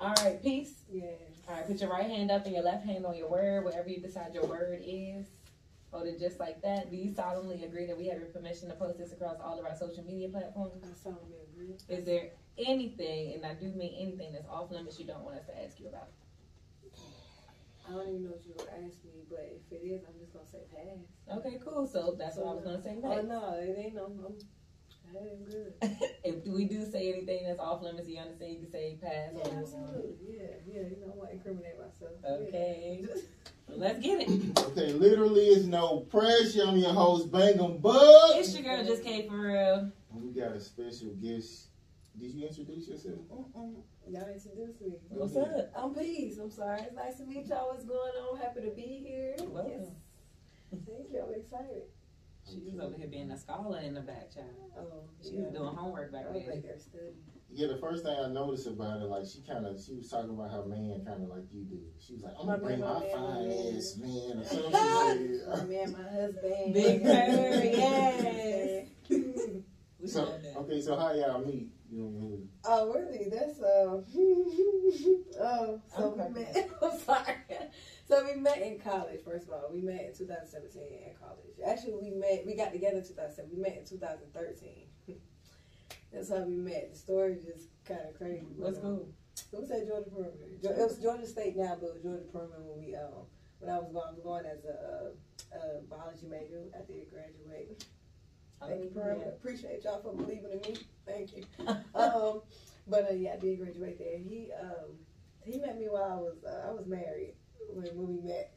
All right, peace. Yeah. All right, put your right hand up and your left hand on your word, wherever you decide your word is. Hold it just like that. Do you solemnly agree that we have your permission to post this across all of our social media platforms? I solemnly agree. Is there anything, and I do mean anything that's off limits you don't want us to ask you about? I don't even know what you're gonna ask me, but if it is, I'm just gonna say pass. Okay, cool. So that's what I was gonna say Oh no, it ain't no. I'm, I ain't good. if we do say anything that's off limits, you understand you can say pass. Yeah, or move on. absolutely. Yeah, yeah. You know, I want to incriminate myself. Okay. Let's get it. Okay, literally is no pressure. I'm your host, Bang 'em Bug. It's your girl, Just Kay for real. We got a special guest. Did you introduce yourself? Mm-mm. Y'all introduced me. What's up? I'm Peace. I'm sorry. It's nice to meet y'all. What's going on? Happy to be here. Welcome. Yes. Thank you. I'm excited. She was over here being a scholar in the back, child. Oh, She yeah. was doing homework back I was there. back studying. Yeah, the first thing I noticed about her, like she kind of, she was talking about her man, kind of like you do. She was like, "I'm gonna My bring my my man, my fine man. ass man," or something. My man, my husband. Big Bird, yes. So okay, so how y'all meet? You know, Oh, really? That's uh. oh, so Okay. we met. I'm sorry. So we met in college. First of all, we met in 2017 in college. Actually, we met. We got together in 2007. We met in 2013. That's how we met. The story just kind of crazy. What's but, um, cool? It was at Georgia. Ge- It was Georgia State now, but it was Georgia Perimeter when we um when I was going. I was going as a, a biology major. I did graduate. Thank you, Perimeter. Appreciate y'all for believing in me. Thank you. um, but uh, yeah, I did graduate there. He um, he met me while I was uh, I was married when, when we met.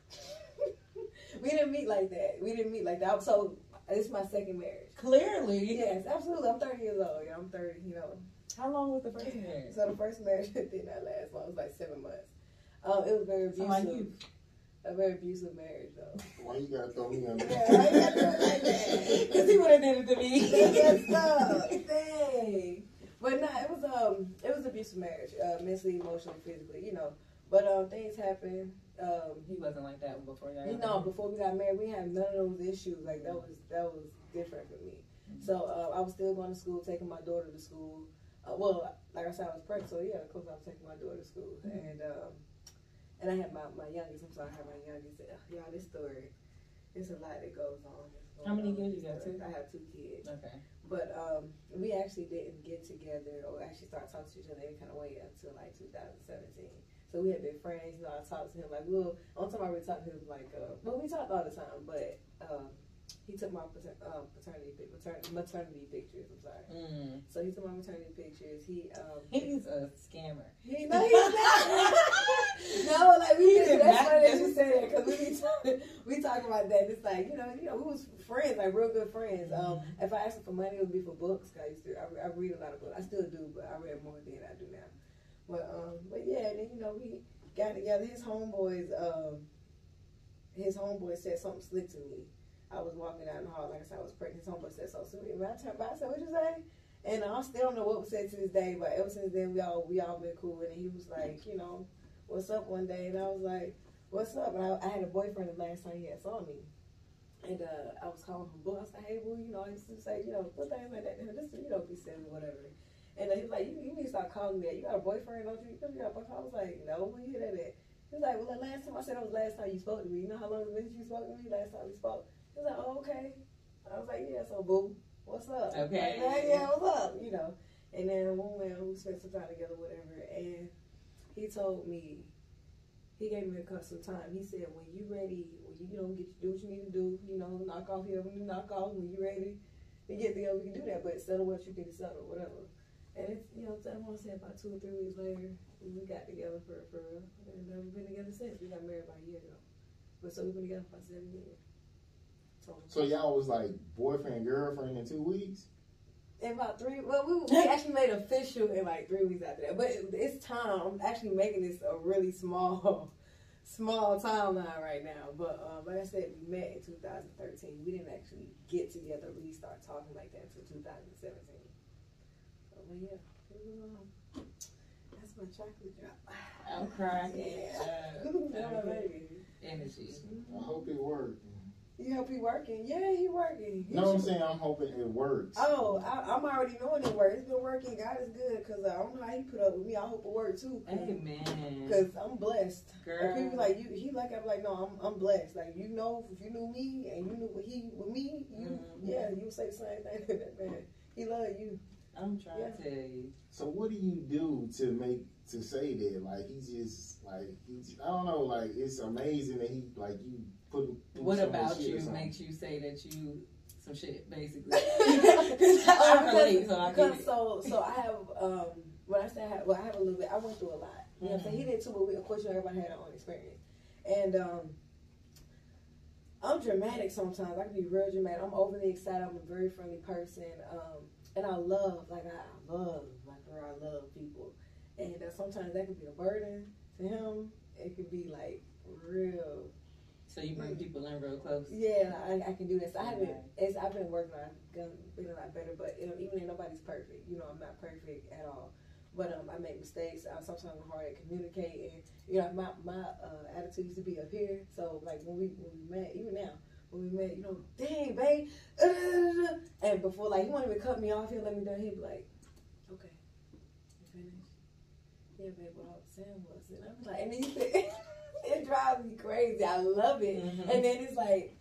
we didn't meet like that. We didn't meet like that. So this is my second marriage. Clearly. Yes, absolutely. I'm 30 years old. Yeah, I'm 30. You know. How long was the first marriage? So the first marriage did not last long. It was like seven months. Um, it was very Sound like abusive. you. A very abusive marriage, though. why you gotta throw me under? Yeah, why you gotta do it like that? Because he would have did it to me. messed up. Dang. But nah, it was um, it was abusive marriage, uh, mentally, emotionally, physically, you know. But um, things happen. Um, he wasn't like that before y'all. know, before we got married, we had none of those issues. Like that was that was different for me. So uh, I was still going to school, taking my daughter to school. Uh, well, like I said, I was pregnant, so yeah, of course I was taking my daughter to school, and um, and I had my, my youngest. I'm sorry, I had my youngest. Uh, Y'all, this story, it's a lot that goes on. How many kids you got, two? I have two kids. Okay. But um, we actually didn't get together or actually start talking to each other any kind of way until like 2017. So we had been friends. You know, I talked to him like, well, only time I really talked to him like, uh, well, we talked all the time, but um, he took my pater- um, paternity, maternity, maternity pictures. I'm sorry. Mm. So he took my maternity pictures. He um, He's a scammer. he no, he's not. no, like we He did. That's funny that you say that because we talking, we talk about that. It's like you know, you know, we was friends, like real good friends. Um, Mm-hmm. if I asked him for money, it would be for books. 'cause I used to, I, I read a lot of books. I still do, but I read more than I do now. But um, but yeah, and then you know he got together. His homeboys, um, his homeboy said something slick to me. I was walking down the hall, like I said, I was pregnant. His homeboy said something me. And I turned I said, "What you say?" And I still don't know what was said to this day, but ever since then, we all we all been cool. And he was like, you know, what's up one day, and I was like, what's up? And I, I had a boyfriend the last time he had saw me. And uh, I was calling him boo. I like, hey, boo, you know, I used to say, you know, what things like that. Just, you know, be silly, whatever. And he was like, you, you need to start calling me that. You got a boyfriend, don't you? You got a boyfriend? I was like, no, you hear that at? He was like, well, the last time I said that was the last time you spoke to me. You know how long it's been since you spoke to me? Last time we spoke. He was like, oh, okay. I was like, yeah, so boo, what's up? Okay. Like, yeah, what's up? You know. And then one man who spent some time together, whatever, and he told me, he gave me a some time. He said, when you ready, when you, you know, get do what you need to do, you know, knock off here when you knock off, when you ready to get together, we can do that. But settle what you need to settle, whatever. And it's, you know, I want to say about two or three weeks later, we got together for for real. And uh, we've been together since. We got married about a year ago. But so we've been together for about seven years. So, So y'all was like boyfriend girlfriend in two weeks. in about three, well, we, we actually made official in like three weeks after that. But it, it's time. I'm actually making this a really small, small timeline right now. But um, like I said, we met in 2013. We didn't actually get together, really start talking like that until 2017. So, but yeah, was, um, that's my chocolate drop. I'm crying. Yeah. Uh, Yeah, baby. energy. I hope it worked. You hope he working? Yeah, he working. He No, I'm saying I'm hoping it works. Oh, I, I'm already knowing it works. It's been working. God is good because I don't know how he put up with me. I hope it works too. Amen. Because I'm blessed. Girl. Like people like you, he like I'm like no, I'm I'm blessed. Like you know, if you knew me and you knew what he with me, you Mhm. yeah, you would say the same thing man. He love you. I'm trying Yeah. to tell you. So what do you do to make to say that? Like he just like he just, I don't know. Like it's amazing that he like you put him. What about you makes you say that you some shit, basically? I relate, so I get because so so I have um when I say I have well I have a little bit I went through a lot. You know what I'm saying? He did too, but we, of course you know, everybody had their own experience. And um I'm dramatic sometimes. I can be real dramatic. I'm overly excited. I'm a very friendly person. Um and I love like I love like girl, I love people. And uh, sometimes that could be a burden to him. It could be like real So you bring people in real close. yeah, I, I can do this. I haven't. It's, I've been working on been a lot better. But you know, even though nobody's perfect, you know, I'm not perfect at all. But um, I make mistakes. I'm sometimes I'm hard at communicating. You know, my my uh, attitude used to be up here. So like when we when we met, even now when we met, you know, dang babe, and before like he won't even cut me off. He'll let me down. He'd be like, okay, you finished? Yeah, babe. What I was saying was, and I'm like, and then said, it drives me crazy. I love it. Mhm. And then it's like,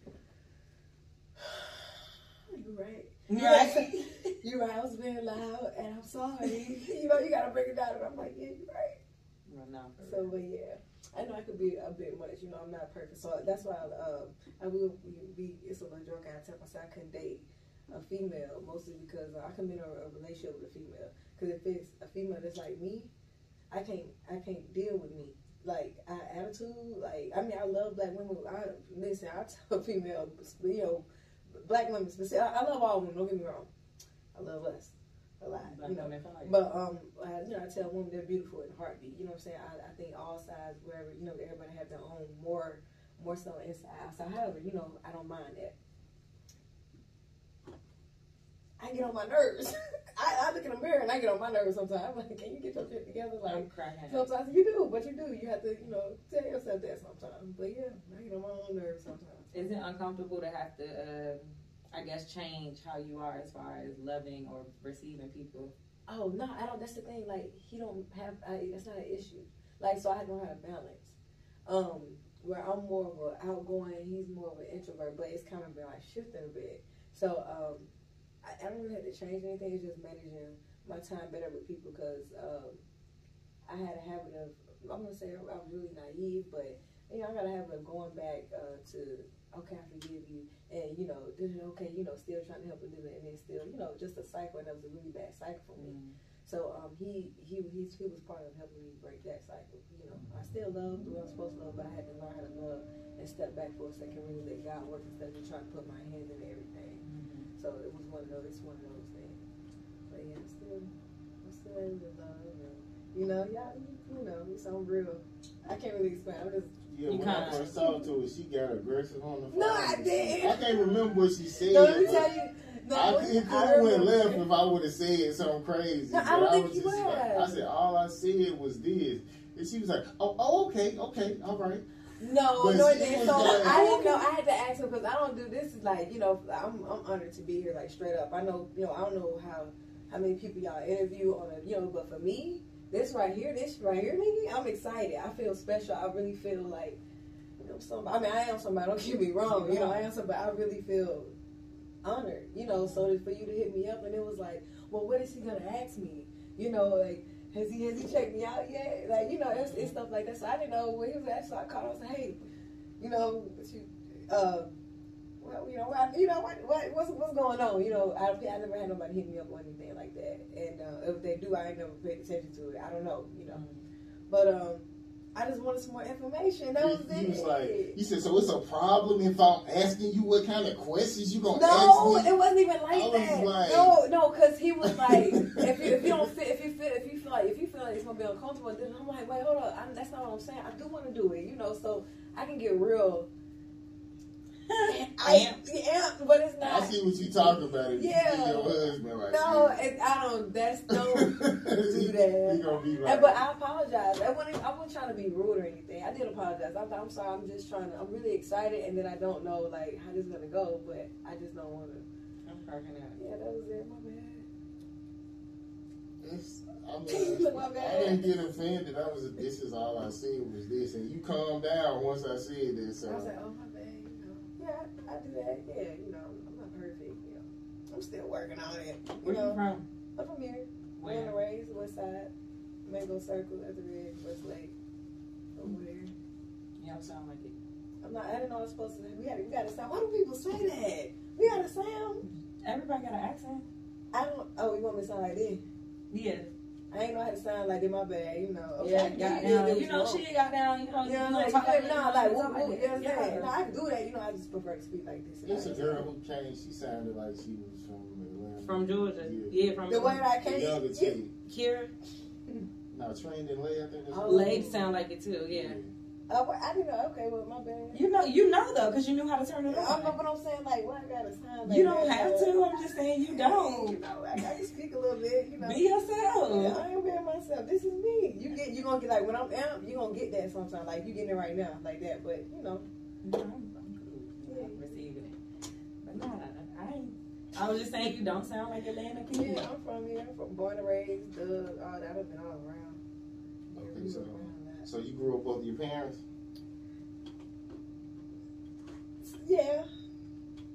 you're right. Right. You're right. I was being loud, and I'm sorry. you know, you gotta break it down. And I'm like, yeah, you're right. Well, no, So, but yeah, I know I could be a bit much. You know, I'm not perfect. So that's why um, I will be. It's a little joke. I tell myself I couldn't date a female mostly because I can be in a, a relationship with a female. Because if it's a female that's like me, I can't. I can't deal with me. Like I, attitude. Like I mean, I love black women. I listen. I tell female, you know, black women specific. I, I love all women. Don't get me wrong. I love us a lot. Black you know, women but um, I, you know, I tell women they're beautiful in heartbeat. You know what I'm saying? I, I think all sides, wherever you know, everybody have their own more, more so inside outside. However, you know, I don't mind that. I get on my nerves. I, I look in the mirror and I get on my nerves sometimes. I'm like, can you get your shit together? Like I'm sometimes you do, but you do. You have to, you know, tell yourself that sometimes. But yeah, I get on my own nerves sometimes. Is it uncomfortable to have to, uh, I guess, change how you are as far as loving or receiving people? Oh no, I don't. That's the thing. Like he don't have. I, that's not an issue. Like so, I how to balance. Um, where I'm more of an outgoing, he's more of an introvert, but it's kind of been like shifting a bit. So um, I, I don't really have to change anything. It's just managing my time better with people because um, I had a habit of. I'm gonna say I was really naive, but you know I got a habit of going back uh, to okay, I forgive you, and you know, this is okay, you know, still trying to help do it, and then still, you know, just a cycle, and that was a really bad cycle for me. So um, he he he he was part of helping me break that cycle. You know, I still love the way I'm supposed to love, but I had to learn how to love and step back for a second, really let God work instead of trying to put my hands in everything. So it was one of those. It's one of those things. But yeah, I'm still I'm still able to love. And, you know, yeah, you know, it's on real. I can't really explain. I'm just Yeah, You when I first talked to her, she got aggressive on the phone. No, I didn't. I can't remember what she said. no. Let me tell you. No, I, it could have went left if I would have said something crazy. No, I don't think was you just would like- have. I said all I said was this, and she was like, "Oh, oh okay, okay, all right." No, But no, she it didn't. was So like- I didn't know. I had to ask him because I don't do this. Is like you know, I'm I'm honored to be here. Like straight up, I know you know. I don't know how how many people y'all interview on a you know, but for me, this right here, this right here, nigga, I'm excited. I feel special. I really feel like know somebody. I mean, I am somebody. Don't get me wrong. You know, I am somebody. I really feel honored. You know, so for you to hit me up and it was like, well, what is he gonna ask me? You know, like. Has he has he checked me out yet? Like you know, it's, it's stuff like that. So I didn't know what he was asking. So I called him and said, "Hey, you know, you, uh, well, you know, I, you know, what, what, what's, what's going on? You know, I, I never had nobody hit me up or anything like that, and uh, if they do, I ain't never paid attention to it. I don't know, you know, but um, I just wanted some more information. That was he, he it. was like, he said, "So it's a problem if I'm asking you what kind of questions you gonna no, ask me?" it wasn't even like I was that. like- no, no, because he was like, if you if you don't fit, if you feel, if you feel like if you feel like it's gonna be uncomfortable, then I'm like, wait, hold up, I'm, that's not what I'm saying. I do want to do it, you know, so I can get real. I, um, yeah, but it's not. I see what you're talking about. If Yeah. you your husband like No, it, I don't. That's don't do that. he gonna be And, but I apologize. I wasn't, I wasn't trying to be rude or anything. I did apologize. I'm, I'm sorry. I'm just trying to. I'm really excited, and then I don't know like how this is gonna go. But I just don't want to. I'm cracking up. Yeah, that was it. My bad. it's, I mean, Look, I didn't get offended. I was, this is all I said was this, and you calmed down once I said this. So I was like, oh my bad. You know. Yeah, I, I do that. Yeah, you know, I'm not perfect. You know, I'm still working on it. You Where you know, from? I'm from here. Born Where? and raised, West Side, Mango Circle, at the Red, West Lake, over mm-hmm. there. You don't sound like it. I'm not. I didn't know I was supposed to. We got. We got to sound. Why do people say that? We got to sound. Everybody got an accent. I don't. Oh, you want me to sound like this? Yeah. I ain't know how to sound like this. My bad. You know. Okay, Yeah, I got get down. it You know, wrong. she got down. You know, You you know know, what talk saying? like No, that, like, talk whoop, whoop, you know what I'm that. saying? No, I can do that. You know, I just prefer to speak like this. It's a girl who came. She sounded like she was from Atlanta. From Georgia. Yeah. Yeah, from The way that I the came. younger Yeah. chick. Kira. No, trained in oh, lay. I think Oh. what- Lady sound like it too. Yeah. Oh, well, I didn't know. Okay, well, my bad. You know, you know though, because you knew how to turn it I don't know, on. but I'm saying like, why I gotta sound like You don't that? have to. I'm just saying you You don't. You know, I, I can speak a little bit. You know. Be yourself. Yeah, I am being myself. This is me. You get, you gonna get like when I'm out, you gonna get that sometime. Like you getting it right now, like that. But you know, No, I'm, I'm cool. I'm receiving it. But nah, I ain't. I was just saying you don't sound like Atlanta kid. yeah, I'm from here. I'm from born and raised. Doug, all that. I've been all around. Yeah, Okay, so- around that. So you grew up with your parents? Yeah.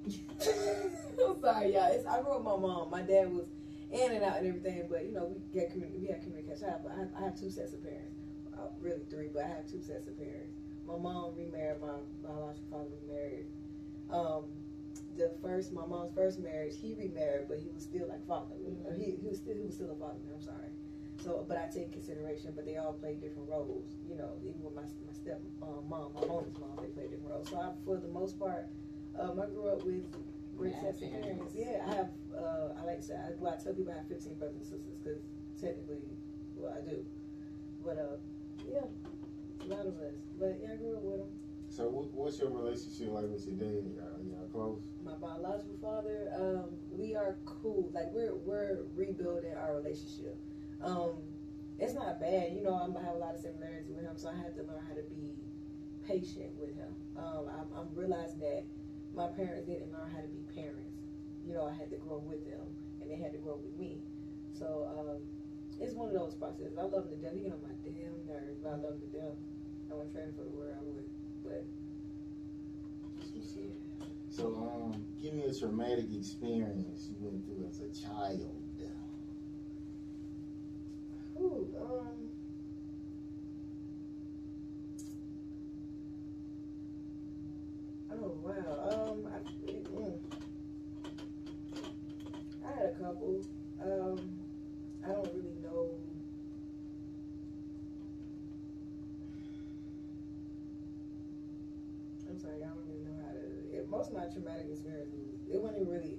I'm sorry, y'all. It's, I grew up with my mom. My dad was in and out and everything, but you know we get communi- we had communication. I have, I have, I have two sets of parents. Uh, really three, but I have two sets of parents. My mom remarried. My biological father remarried. Um, the first, my mom's first marriage, he remarried, but he was still like father. Or He, he was still he was still a father. I'm sorry. So, but I take consideration. But they all play different roles. You know, even with my my step um, mom, my mom's mom, they play different roles. So, I, for the most part, um, I grew up with great Yeah, sets of parents. parents. Yeah, I have. Uh, I like to say, I, well, I tell people I have 15 brothers and sisters because technically, well, I do. But uh, yeah, a lot of us. But yeah, I grew up with them. So what's your relationship like with your dad? Are y'all close? my biological father, um, we are cool. Like we're we're rebuilding our relationship. Um, it's not bad, you know. I'm, I have a lot of similarities with him, so I had to learn how to be patient with him. Um, I'm, I'm realizing that my parents didn't learn how to be parents. You know, I had to grow with them, and they had to grow with me. So um, it's one of those processes. I love the. He get on my damn nerves, but I love the death. I wouldn't trade for the world. I would, but. So um, give me a traumatic experience you went through as a child. Um. Oh wow. Um, I, mm. I had a couple. Um, I don't really know. I'm sorry, I don't really know how to. It, most of my traumatic experiences, it wasn't really.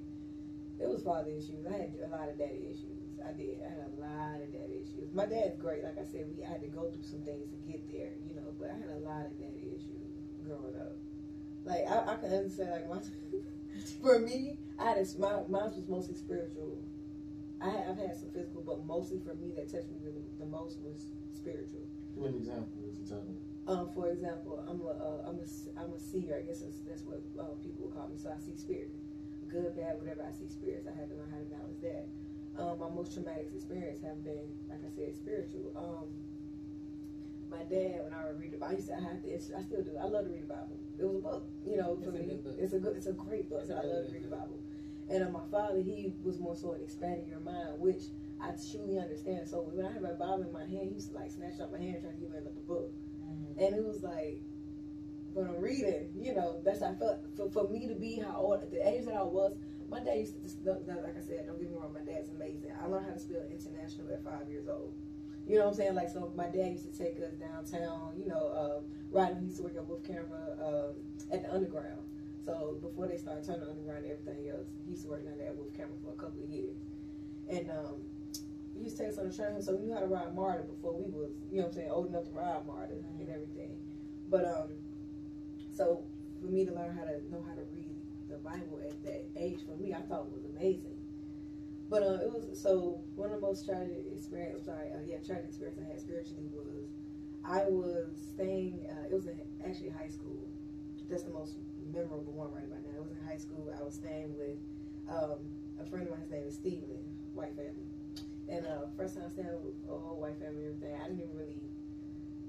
It was father issues. I had a lot of daddy issues. I did. I had a lot of daddy issues. My dad's great. Like I said, we had to go through some things to get there, you know. But I had a lot of daddy issues growing up. Like I, I can understand. Like my, for me, I had a, my mine was mostly spiritual. I have, I've had some physical, but mostly for me that touched me the, the most was spiritual. Give an example. What you talking about? Um, for example, I'm a uh, I'm a I'm a seer. I guess that's, that's what uh, people would call me. So I see spirit, good, bad, whatever. I see spirits. I had to learn how to balance that. Um, my most traumatic experience have been, like I said, spiritual. Um, my dad, when I would read the Bible, I used to I have to. It's, I still do. I love to read the Bible. It was a book, you know, for It's a me. good book. It's a good. It's a great book. It's a I love to read the. Bible. And uh, my father, he was more so in expanding your mind, which I truly understand. So when I had my Bible in my hand, he used to like snatch up my hand trying to give me another book. And it was like, when I'm reading, you know, that's how I felt. For, for me to be how old, at the age that I was, my dad used to, just, like I said, don't get me wrong, my dad's amazing. I learned how to spell international at five years old. You know what I'm saying? Like, so my dad used to take us downtown, you know, um, riding, he used to work at Wolf Camera um, at the Underground. So before they started turning underground and everything else, he used to work down there at Wolf Camera for a couple of years. And um, he used to take us on the train, so we knew how to ride MARTA before we was, you know what I'm saying, old enough to ride MARTA and everything. But um, so for me to learn how to know how to Bible at that age, for me, I thought it was amazing. But uh, it was so one of the most tragic experience. Sorry, uh, yeah, tragic experience I had spiritually was I was staying. Uh, it was in actually high school. That's the most memorable one right about now. It was in high school. I was staying with um, a friend of mine. His name is Steven, white family. And uh, first time staying with a whole white family and everything. I didn't even really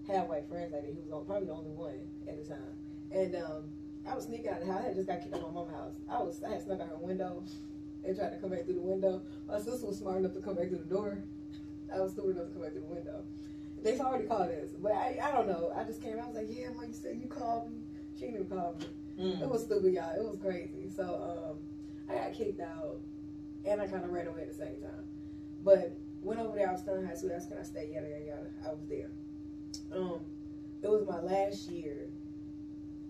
have white friends like that. He was probably the only one at the time. And um, I was sneaking out of the house. I had just got kicked out of my mom's house. I was I had snuck out her window and tried to come back through the window. My sister was smart enough to come back through the door. I was stupid enough to come back through the window. They've already called us, but I, I don't know. I just came. Out. I was like, yeah, mom, you said you called me. She didn't even call me. Mm. It was stupid, y'all. It was crazy. So um, I got kicked out, and I kind of ran away at the same time. But went over there. I was still in high school. That's can I stay? Yada yada yada. I was there. Um, it was my last year,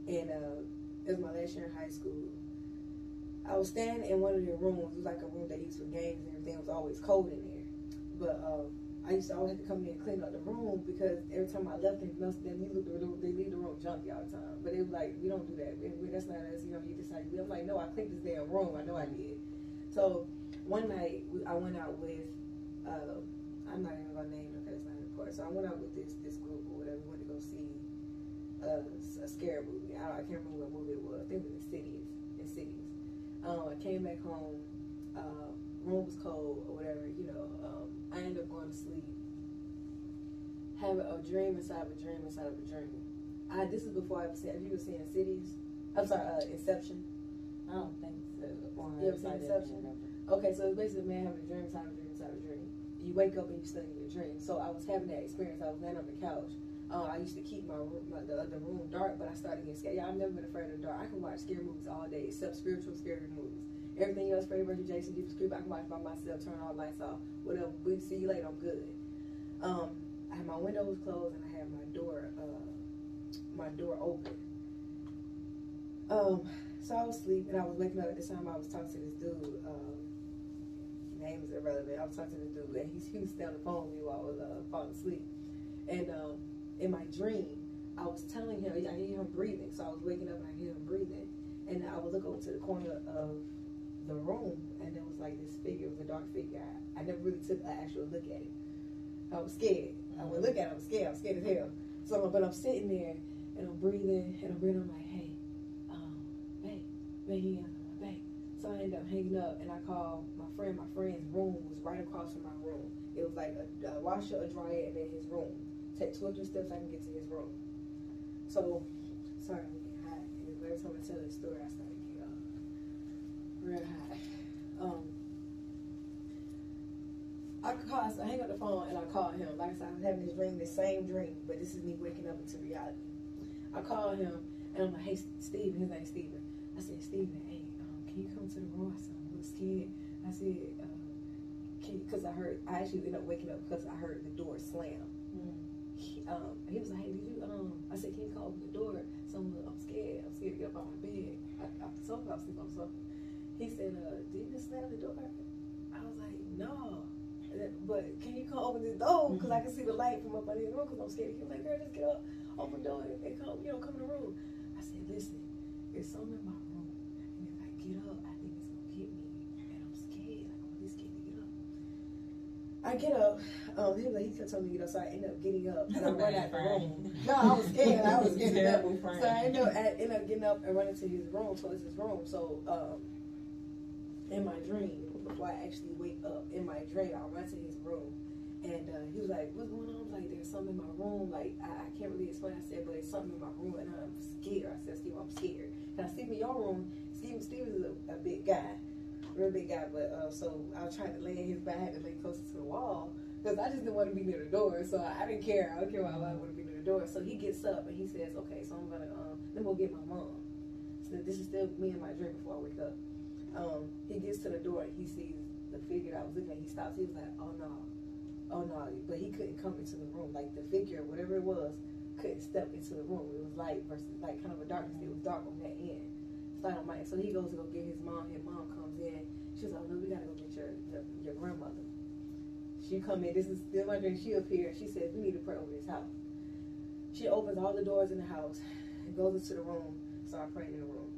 and uh, it was my last year in high school. I was standing in one of the rooms. It was like a room they used for games and everything. It was always cold in there, but. Um, I used to always have to come in and clean up the room because every time I left, must then leave the room, they leave the room junky all the time. But they were like we don't do that. That's not us. You know, you decide. I'm like, no, I cleaned this damn room. I know I did. So one night I went out with. Uh, I'm not even gonna name them because it's not important. So I went out with this this group or whatever. We went to go see uh, a scary movie. I, I can't remember what movie it was. I think it was Insidious. Insidious. Um, I came back home. Uh, room was cold or whatever. You know. Um, I ended up going to sleep, having a dream inside of a dream inside of a dream. I this is before I ever seen. Have you ever seen Cities? I'm sorry, uh, Inception. I don't think so. Or You ever seen Inception? Okay, so it's basically a man having a dream inside of a dream inside of a dream. You wake up and you study your dream. So I was having that experience. I was laying on the couch. Uh, I used to keep my, my the other room dark, but I started getting scared. Yeah, I've never been afraid of the dark. I can watch scary movies all day, except spiritual scary movies. Everything else, Freddy vs. Jason, Jeepers Creep, I can watch by myself, turn all the lights off, whatever. We see you later, I'm good. Um, I had my windows closed and I had my door, uh, my door open. Um, so I was asleep and I was waking up at this time. I was talking to this dude. Um, name is irrelevant. I was talking to this dude and he's, he was still on the phone with me while I was uh, falling asleep. And um, in my dream, I was telling him, I hear him breathing. So I was waking up and I hear him breathing. And I would look over to the corner of the room and there was like this figure, it was a dark figure. I, I never really took an actual look at it. I was scared. I would look at it, I was scared, I was scared as hell. So but I'm sitting there and I'm breathing and I'm breathing, I'm like, hey, um, babe, babe, babe. So I ended up hanging up and I called my friend. My friend's room was right across from my room. It was like a, a washer, a dryer, and then his room. Take 200 steps, I can get to his room. So, sorry, I'm getting every time I tell this story, I start to get uh, real hot. Um, I call, I hang up the phone and I call him. Like I said, I'm having this dream, the same dream, but this is me waking up into reality. I call him and I'm like, hey, Steven, his name's Steven. I said, Steven, hey, um, can you come to the room? I said, I'm a little scared. I said, uh, because I heard, I actually ended up waking up because I heard the door slam. He, um, he was like, hey, did you, um, I said, can you call the door? So I'm, I'm scared. I'm scared to get up out of my bed. I, I, so I was sleeping on the sofa. He said, uh, did you just slam the door? I was like, no. But can you come open this door? Because I can see the light from up under the room because I'm scared. He was like, girl, just get up, open the door, and come, you know, come in the room. I said, listen, there's something in my room. And if I get up, I I get up. Um, he was like, he kept telling me to get up, so I end up getting up and I run out the room. No, I was scared. I was getting up. Friend. So I end up, I ended up getting up and running to his room. So it's his room. So um, in my dream, before I actually wake up, in my dream, I run to his room. And uh, he was like, what's going on? I was like, there's something in my room. Like, I, I can't really explain. I said, but there's something in my room and I'm scared. I said, Steve, I'm scared. Can I sleep in your room? Steve, Steve is a, a big guy, real big guy. But uh, so I was trying to lay in his bed. I had to lay closer to the wall because I just didn't want to be near the door. So I, I didn't care. I don't care why I want to be near the door. So he gets up and he says, okay, so I'm gonna um, let me go get my mom. So this is still me and my dream before I wake up. Um, he gets to the door and he sees the figure that I was looking at. He stops. He was like, oh no, oh no, but he couldn't come into the room. Like the figure, whatever it was, couldn't step into the room. It was light versus like kind of a darkness. It was dark on that end. So he goes to go get his mom. His mom comes in. She's like, oh no, we gotta go get your your, your grandmother. She come in. This is still my dream. She appeared. She says, we need to pray over this house. She opens all the doors in the house and goes into the room. Start praying in the room.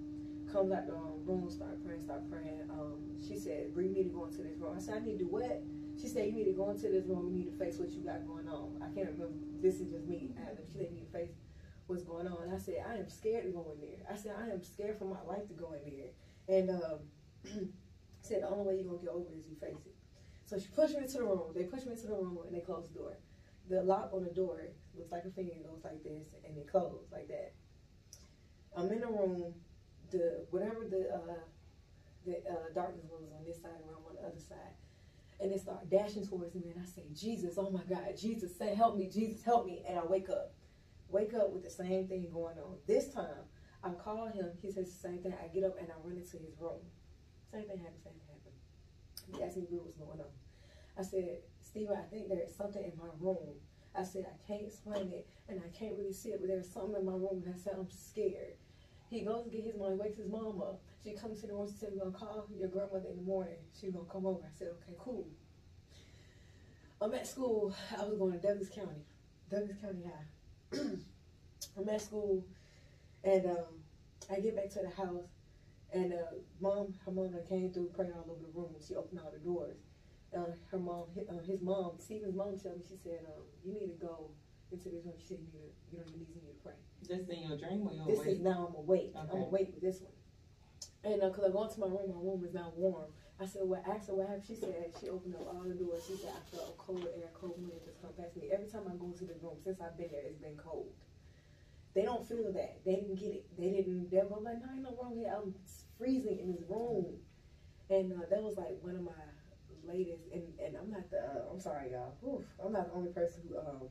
Comes out the um, room, start praying, start praying. Um, she said, you need to go into this room. I said, I need to do what? She said, you need to go into this room. You need to face what you got going on. I can't remember. This is just me. I, she said, you need to face what's going on. I said, I am scared to go in there. I said, I am scared for my life to go in there. And um, said, the only way you're going to get over it is you face it. So she pushed me into the room. They pushed me into the room and they closed the door. The lock on the door looks like a finger, it goes like this, and it closed like that. I'm in the room. The whatever the uh, the uh, darkness was on this side, around on the other side, and it started dashing towards me. And I say, Jesus, oh my God, Jesus, say help me, Jesus, help me. And I wake up, wake up with the same thing going on. This time, I call him. He says the same thing. I get up and I run into his room. Same thing happened. Same thing happened. He asked me what was going on. I said, Steve, I think there is something in my room. I said, I can't explain it and I can't really see it, but there's something in my room. And I said, I'm scared. He goes to get his mom, wakes his mom up. She comes to the room, she said, We're to call your grandmother in the morning. She's to come over. I said, Okay, cool. I'm at school. I was going to Douglas County, Douglas County High. I'm at school, and um, I get back to the house, and uh, mom, her mom came through, praying all over the room. She opened all the doors. Uh, her mom, his, uh, his mom, Steven's mom, told me. She said, um, "You need to go into this room." She said, "You need to, get on your knees and you need to pray." This in your dream or your This awake? is now I'm awake. Okay. I'm awake with this one. And because I go into my room, my room is now warm. I said, well, asked her what happened. She said she opened up all the doors. She said I felt a cold air, cold wind just come past me. Every time I go into the room since I've been there, it's been cold. They don't feel that. They didn't get it. They didn't. They were like, no, ain't no wrong here. I'm freezing in this room. And uh, that was like one of my latest. And, and I'm not the. Uh, I'm sorry, y'all. Oof, I'm not the only person who um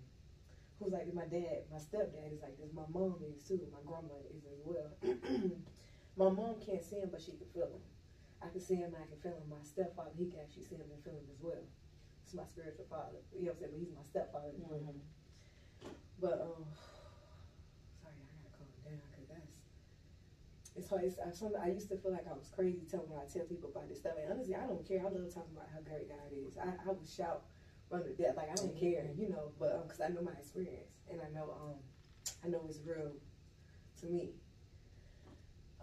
who's like. My dad, my stepdad is like this. My mom is too. My grandma is as well. my mom can't see him, but she can feel him. I can see him, I can feel him. My stepfather, he can actually see him and feel him as well. It's my spiritual father. You know what I'm saying? But he's my stepfather. Mhm. But um, sorry, I gotta calm down because that's it's hard. It's, I, some, I used to feel like I was crazy telling when I tell people about this stuff. And honestly, I don't care. I love talking about how great God is. I, I would shout from the death like I don't care, you know. But because I know my experience and I know um I know it's real to me.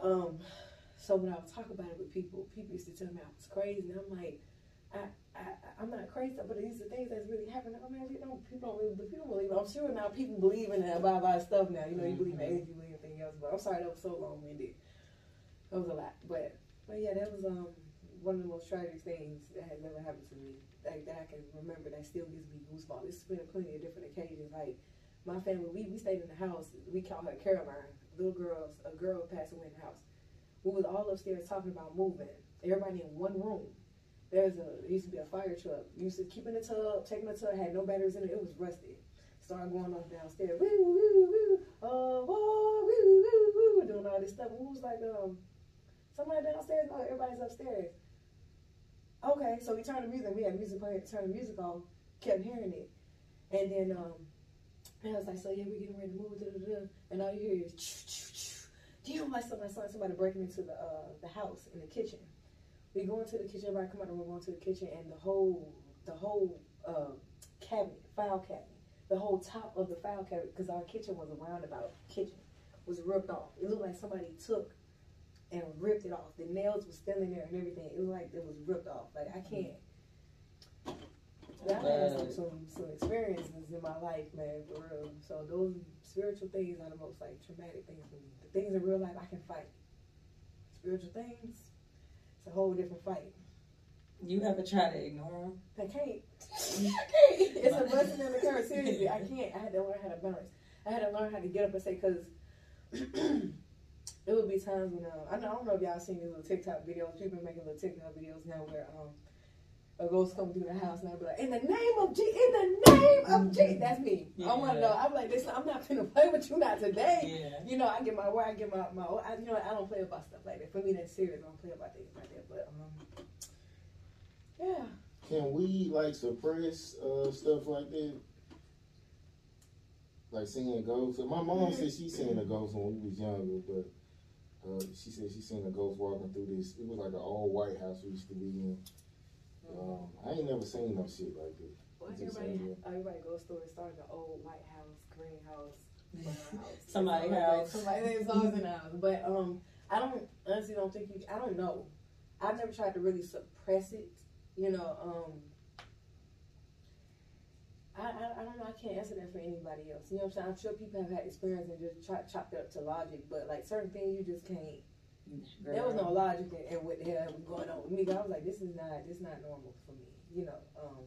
Um, so when I would talk about it with people, people used to tell me I was crazy, and I'm like. I, I, I'm not crazy, but these are things that's really happening. I mean, you know, people don't really, people don't believe. I'm sure now people believe in that about a lot of stuff now. You know, you believe in aliens, you believe in anything else. But I'm sorry that was so long winded. That was a lot, but but yeah, that was um one of the most tragic things that has ever happened to me. Like that I can remember. That still gives me goosebumps. It's been plenty of different occasions. Like my family, we we stayed in the house. We called her Caroline. Little girls, a girl passed away in the house. We was all upstairs talking about moving. Everybody in one room. There's a there used to be a fire truck. We used to keep in the tub, taking the tub, had no batteries in it. It was rusted. Started going off downstairs. Woo woo woo. Whoa, woo woo woo. Doing all this stuff. We was like, um, somebody downstairs. No, everybody's upstairs. Okay, so we turned the music. We had music playing. Turned the music off. Kept hearing it, and then um, and I was like, so yeah, we getting ready to move. Da, da, da. And all you hear is. Choo, choo, Damn, like somebody, somebody breaking into the uh, the house in the kitchen. We go into the kitchen, everybody come out the room, go into the kitchen, and the whole the whole uh, cabinet, file cabinet, the whole top of the file cabinet, because our kitchen was a roundabout kitchen, was ripped off. It looked like somebody took and ripped it off. The nails were still in there and everything. It was like it was ripped off. Like I can't. I've had some, some some experiences in my life, man, for real. So those spiritual things are the most like traumatic things for me. The things in real life I can fight. Spiritual things, it's a whole different fight. You ever try to ignore them? I can't. I can't. It's a blessing and a curse. Seriously, I can't. I had to learn how to balance. I had to learn how to get up and say, because it would be times when uh, I, know, I don't know if y'all seen these little TikTok videos. People making little TikTok videos now where um a ghost come through the house and I'll be like, in the name of G, in the name of G. That's me. I want to Yeah. know. I'm like, listen, I'm not gonna play with you not today. Yeah. You know, I get my word, I get my, my I, you know, I don't play about stuff like that. For me, that's serious. I don't play about things like that. But, um, yeah. Can we like suppress uh, stuff like that? Like seeing ghosts. My mom said she seen a ghost when we was younger, but uh, she said she seen a ghost walking through this. It was like an old white house we used to be in. Um, I ain't never seen no shit like this. Well, Just everybody, saying, everybody goes through it. Started the old White House, greenhouse, Somebody Somebody house. Somebody name's always in the house. But um, I don't honestly don't think you. I don't know. I've never tried to really suppress it. You know. Um. I, I, I don't know. I can't answer that for anybody else. You know what I'm saying? I'm sure people have had experience and just try, chopped it up to logic, but like certain things you just can't. There was no logic in, in what the hell was going on with me. I was like, this is not this is not normal for me. You know. Um.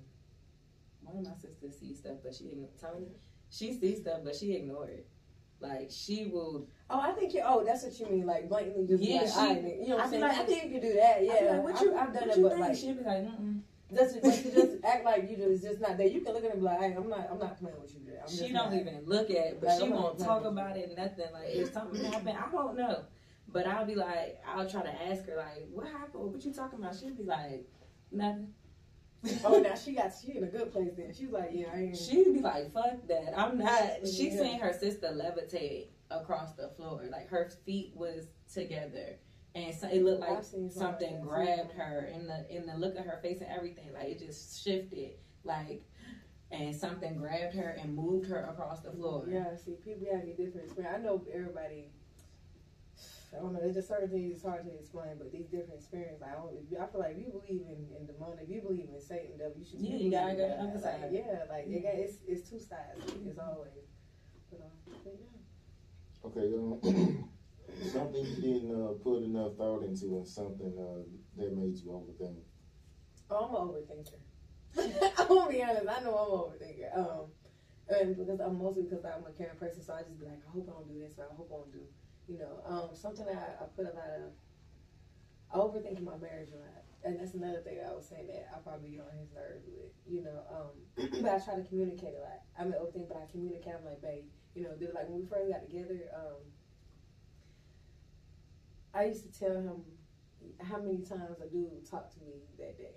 One of my sisters sees stuff, but she ign- Tony. She sees stuff, but she ignore it. Like she will. Oh, I think you. Oh, that's what you mean. Like blatantly, just Yeah, like, she- I, you know what I I'm saying? like- I think you can do that. Yeah, like, what you? I've, I've done it, but think? like She'll be like, mm just, to just act like you just just not there. You can look at it and be like, hey, I'm not, I'm not playing with you. There. I'm She just don't not. even look at it, but Like, she I'm won't talk about it. Nothing like if something happened, I won't know. But I'll be like, I'll try to ask her like, what happened? What you talking about? She'll be like, nothing. Oh, now she got she in a good place. Then she's like, yeah, I ain't. She'd be like, fuck that. I'm not. She Yeah. seen her sister levitate across the floor. Like her feet was together. And so it looked like something grabbed her in the in the look of her face and everything. Like it just shifted. Like and something grabbed her and moved her across the floor. Yeah, see, people have a different experience. I know everybody. I don't know. There's just certain things it's hard to explain, but these different experiences. I don't. I feel like if you believe in in demonic, if you believe in Satan, devil, you should. Yeah, you gotta in go to that. the other Like, side. yeah, like it got, it's it's two sides. It's always. But, um, but yeah. Okay, um, something you didn't uh, put enough thought into, and something uh, that made you overthink. Oh, I'm an overthinker. I'm gonna be honest. I know I'm an overthinker. Um, and because I'm mostly because I'm a caring person, so I just be like, I hope I don't do this, or I hope I don't do, you know, um, something I, I put a lot of. I overthink my marriage a lot, and that's another thing I was saying that I probably get on his nerves with, you know. Um, but I try to communicate a lot. I'm an overthinker, but I communicate. I'm like, babe, you know, like when we first got together, um, I used to tell him how many times a dude talked to me that day.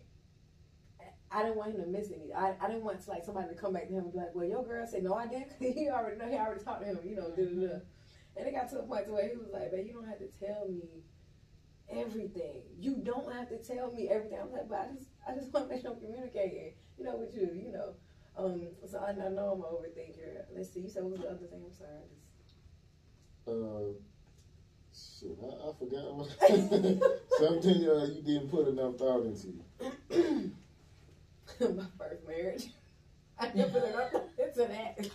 I didn't want him to miss any. I, I didn't want to, like somebody to come back to him and be like, "Well, your girl said no, I didn't." he already know. He already talked to him, you know. Da. And it got to the point to where he was like, "But you don't have to tell me everything. You don't have to tell me everything." I'm like, "But I just, I just want to make sure I'm communicating, you know, with you, you know." Um, so I, I know I'm an overthinker. Let's see. You said what was the other thing? I'm sorry. I just Uh, shit, I, I forgot what something uh, you didn't put enough thought into. my first marriage. I didn't put enough into that.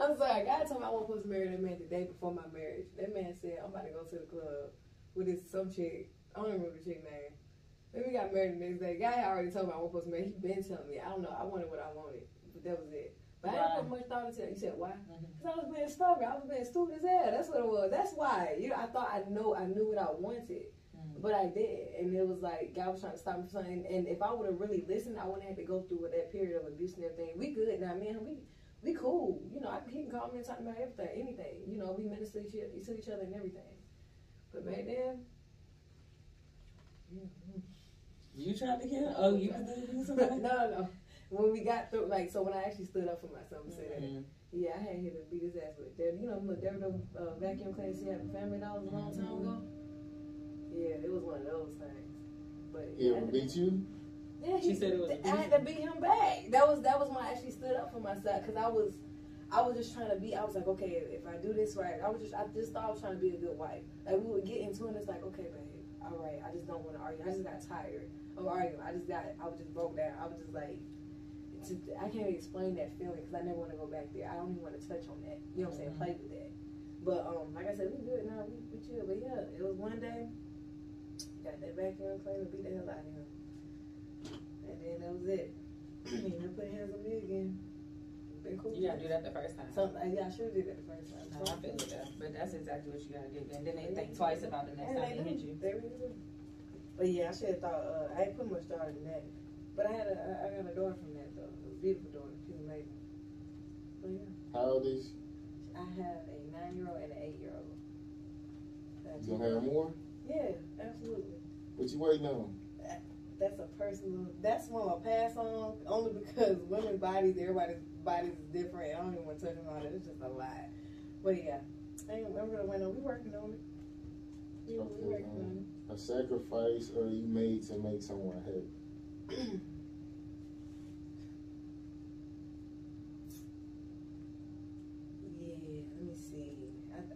I'm sorry. God told me I wasn't supposed to marry that man the day before my marriage. That man said, I'm about to go to the club with this some chick. I don't remember the chick name. Then we got married the next day. Guy had already told me I wasn't supposed to marry. He been telling me. I don't know. I wanted what I wanted. But that was it. But I didn't put much thought into it. You said, why? Mhm. Because I was being stubborn. I was being stupid as hell. That's what it was. That's why. You know, I thought I know I knew what I wanted. Mhm. But I did, and it was like God was trying to stop me from something. And if I would have really listened, I wouldn't have had to go through with that period of abuse and everything. We good now, man. We we cool. You know, I he can call me and talk about everything, anything. You know, we minister to each, to each other and everything. But back then, You tried to kill? Oh, you was doing no, something? no. When we got through, like, so when I actually stood up for myself and said that, Mhm. yeah, I had him and beat his ass with that. You know, look, there the uh, vacuum cleaners he had for Family Dollars a long time ago. Yeah, it was one of those things. But He yeah, ever beat you? Yeah, She he, said it was I had to beat him back. That was that was when I actually stood up for myself because I was, I was just trying to be. I was like, okay, if I do this right, I was just I just thought I was trying to be a good wife. Like we would get into it, and it's like, okay, babe, all right, I just don't want to argue. I just got tired of arguing. I just got, I was just broke down. I was just like. To, I can't even explain that feeling because I never want to go back there. I don't even want to touch on that. You know what I'm saying? Mhm. Play with that. But um, like I said, we good now. We, we chill. But yeah, it was one day. Got that vacuum cleaner, beat the hell out of him. And then that was it. he never put hands on me again. Been cool. You gotta do that the first time. Something, yeah, I should have did that the first time. No, I feel it though. But that's exactly what you gotta do. And then they think twice about the next And time they they hit you. They really do. But yeah, I should have thought. Uh, I ain't put much thought in that. But I had a, I- I got a daughter from that though. A beautiful daughter. She was amazing. But yeah, How old is? she? I have a nine-year-old and an eight-year-old. You gonna have more? Yeah, absolutely. What you waiting on? That's a personal. That's one I'll pass on only because women's bodies, everybody's bodies is different. I don't even want to touch on it. It's just a lot. But yeah, I ain't, I'm gonna wait on. We working on it. We, we Okay, working on A sacrifice are you made to make someone happy? it. yeah, let me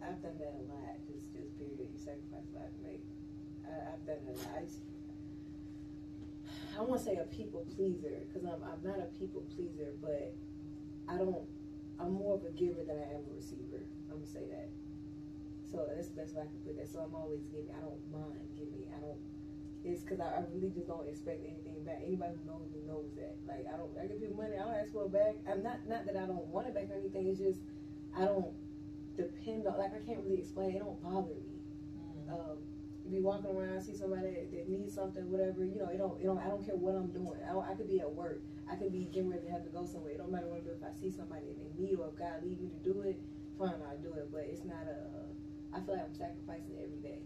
I've done that a lot. Just just period. You sacrifice a lot to make. I, I've done that a lot. I, just- I won't say a people pleaser because I'm I'm not a people pleaser, but I don't. I'm more of a giver than I am a receiver. I'm gonna say that. So that's the best way I can put that. So I'm always giving. I don't mind giving. I don't. It's because I, I really just don't expect anything back. Anybody who knows me knows that. Like I don't. I give people money. I don't ask for it back. I'm not. Not that I don't want it back or anything. It's just I don't depend on. Like I can't really explain. It don't bother me. Um, you be walking around, see somebody that, that needs something, whatever. You know, it don't. It don't. I don't care what I'm doing. I, I could be at work. I could be getting ready to have to go somewhere. It don't matter what I do. If I see somebody they need or if God lead me to do it, fine, I'll do it. But it's not a. I feel like I'm sacrificing every day,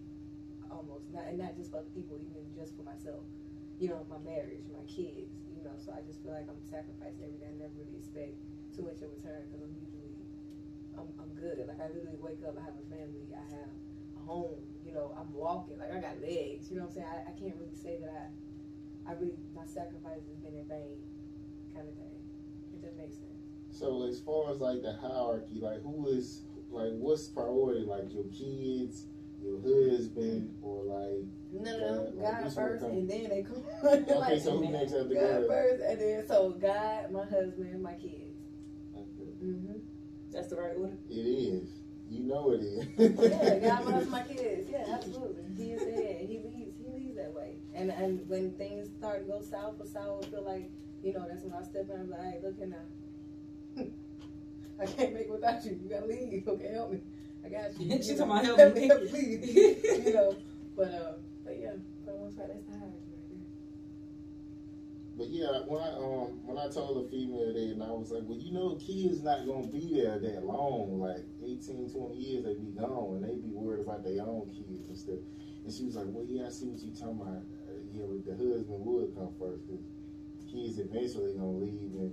almost. Not and not just for other people, even just for myself. You know, my marriage, my kids. You know, so I just feel like I'm sacrificing every day. I never really expect too much in return because I'm usually. I'm, I'm good. Like I literally wake up. I have a family. I have home. You know, I'm walking. Like I got legs. You know what I'm saying? I, I can't really say that I. I really my sacrifice has been in vain, kind of thing. It just makes sense. So as far as like the hierarchy, like who is like what's priority? Like your kids, your husband, or like No, God, no, like, God one first, and then they come. okay, like, so who next after God God? first, and then so God, my husband, my kids. Okay. Mm-hmm. That's the right order. It is. You know it is. Yeah, God, my husband, my kids. Yeah, absolutely. He is the head. He leads. He leads that way. And and when things start to go south or sour, I feel like you know that's when I step in. I'm like, hey, look here now. I can't make it without you. You gotta leave. Okay, help me. I got you. She You talking know, about help me. help me, please. you know, but uh, but yeah, but the most part, that's the hierarchy right there. But yeah, when I um when I told a female that, and I was like, well, you know, kids not gonna be there that long, like 18, 20 years, they be gone, and they be worried about their own kids and stuff. And she was like, well, yeah, I see what you talking about. Uh, yeah, but the husband would come first, cause kids eventually gonna leave, and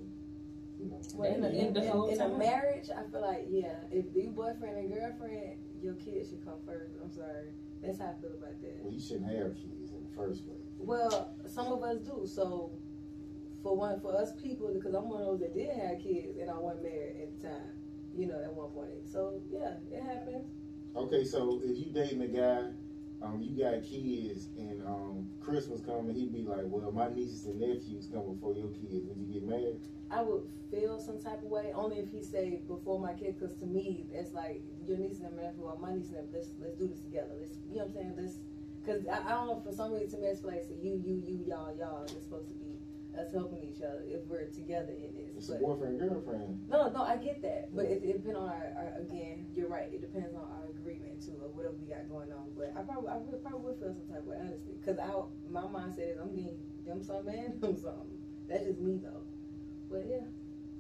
you know. Well, in, a, in, the whole in a marriage, I feel like yeah, if you boyfriend and girlfriend, your kids should come first. I'm sorry, that's how I feel about that. Well, you shouldn't have kids in the first place. Well, some of us do. So for one, for us people, because I'm one of those that did have kids and I wasn't married at the time. You know, at one point. So yeah, it happens. Okay, so if you dating a guy, um, you got kids, and um, Christmas coming, he'd be like, "Well, my nieces and nephews come before your kids. Would you get married?" I would feel some type of way only if he say before my kids, because to me it's like your niece and nephew or my niece and nephew. Let's let's do this together. Let's you know what I'm saying. Let's because I, I don't know for some reason to me it's like so you you you y'all y'all. It's supposed to be us helping each other if we're together in this. It's a But- boyfriend girlfriend. No, no, I get that, but it, it depends on our, our again. You're right. It depends on our agreement too, or whatever we got going on. But I probably, I would probably would feel some type of way, honestly, because I, my mindset is I'm getting them some man, them some. That's just me though. But yeah,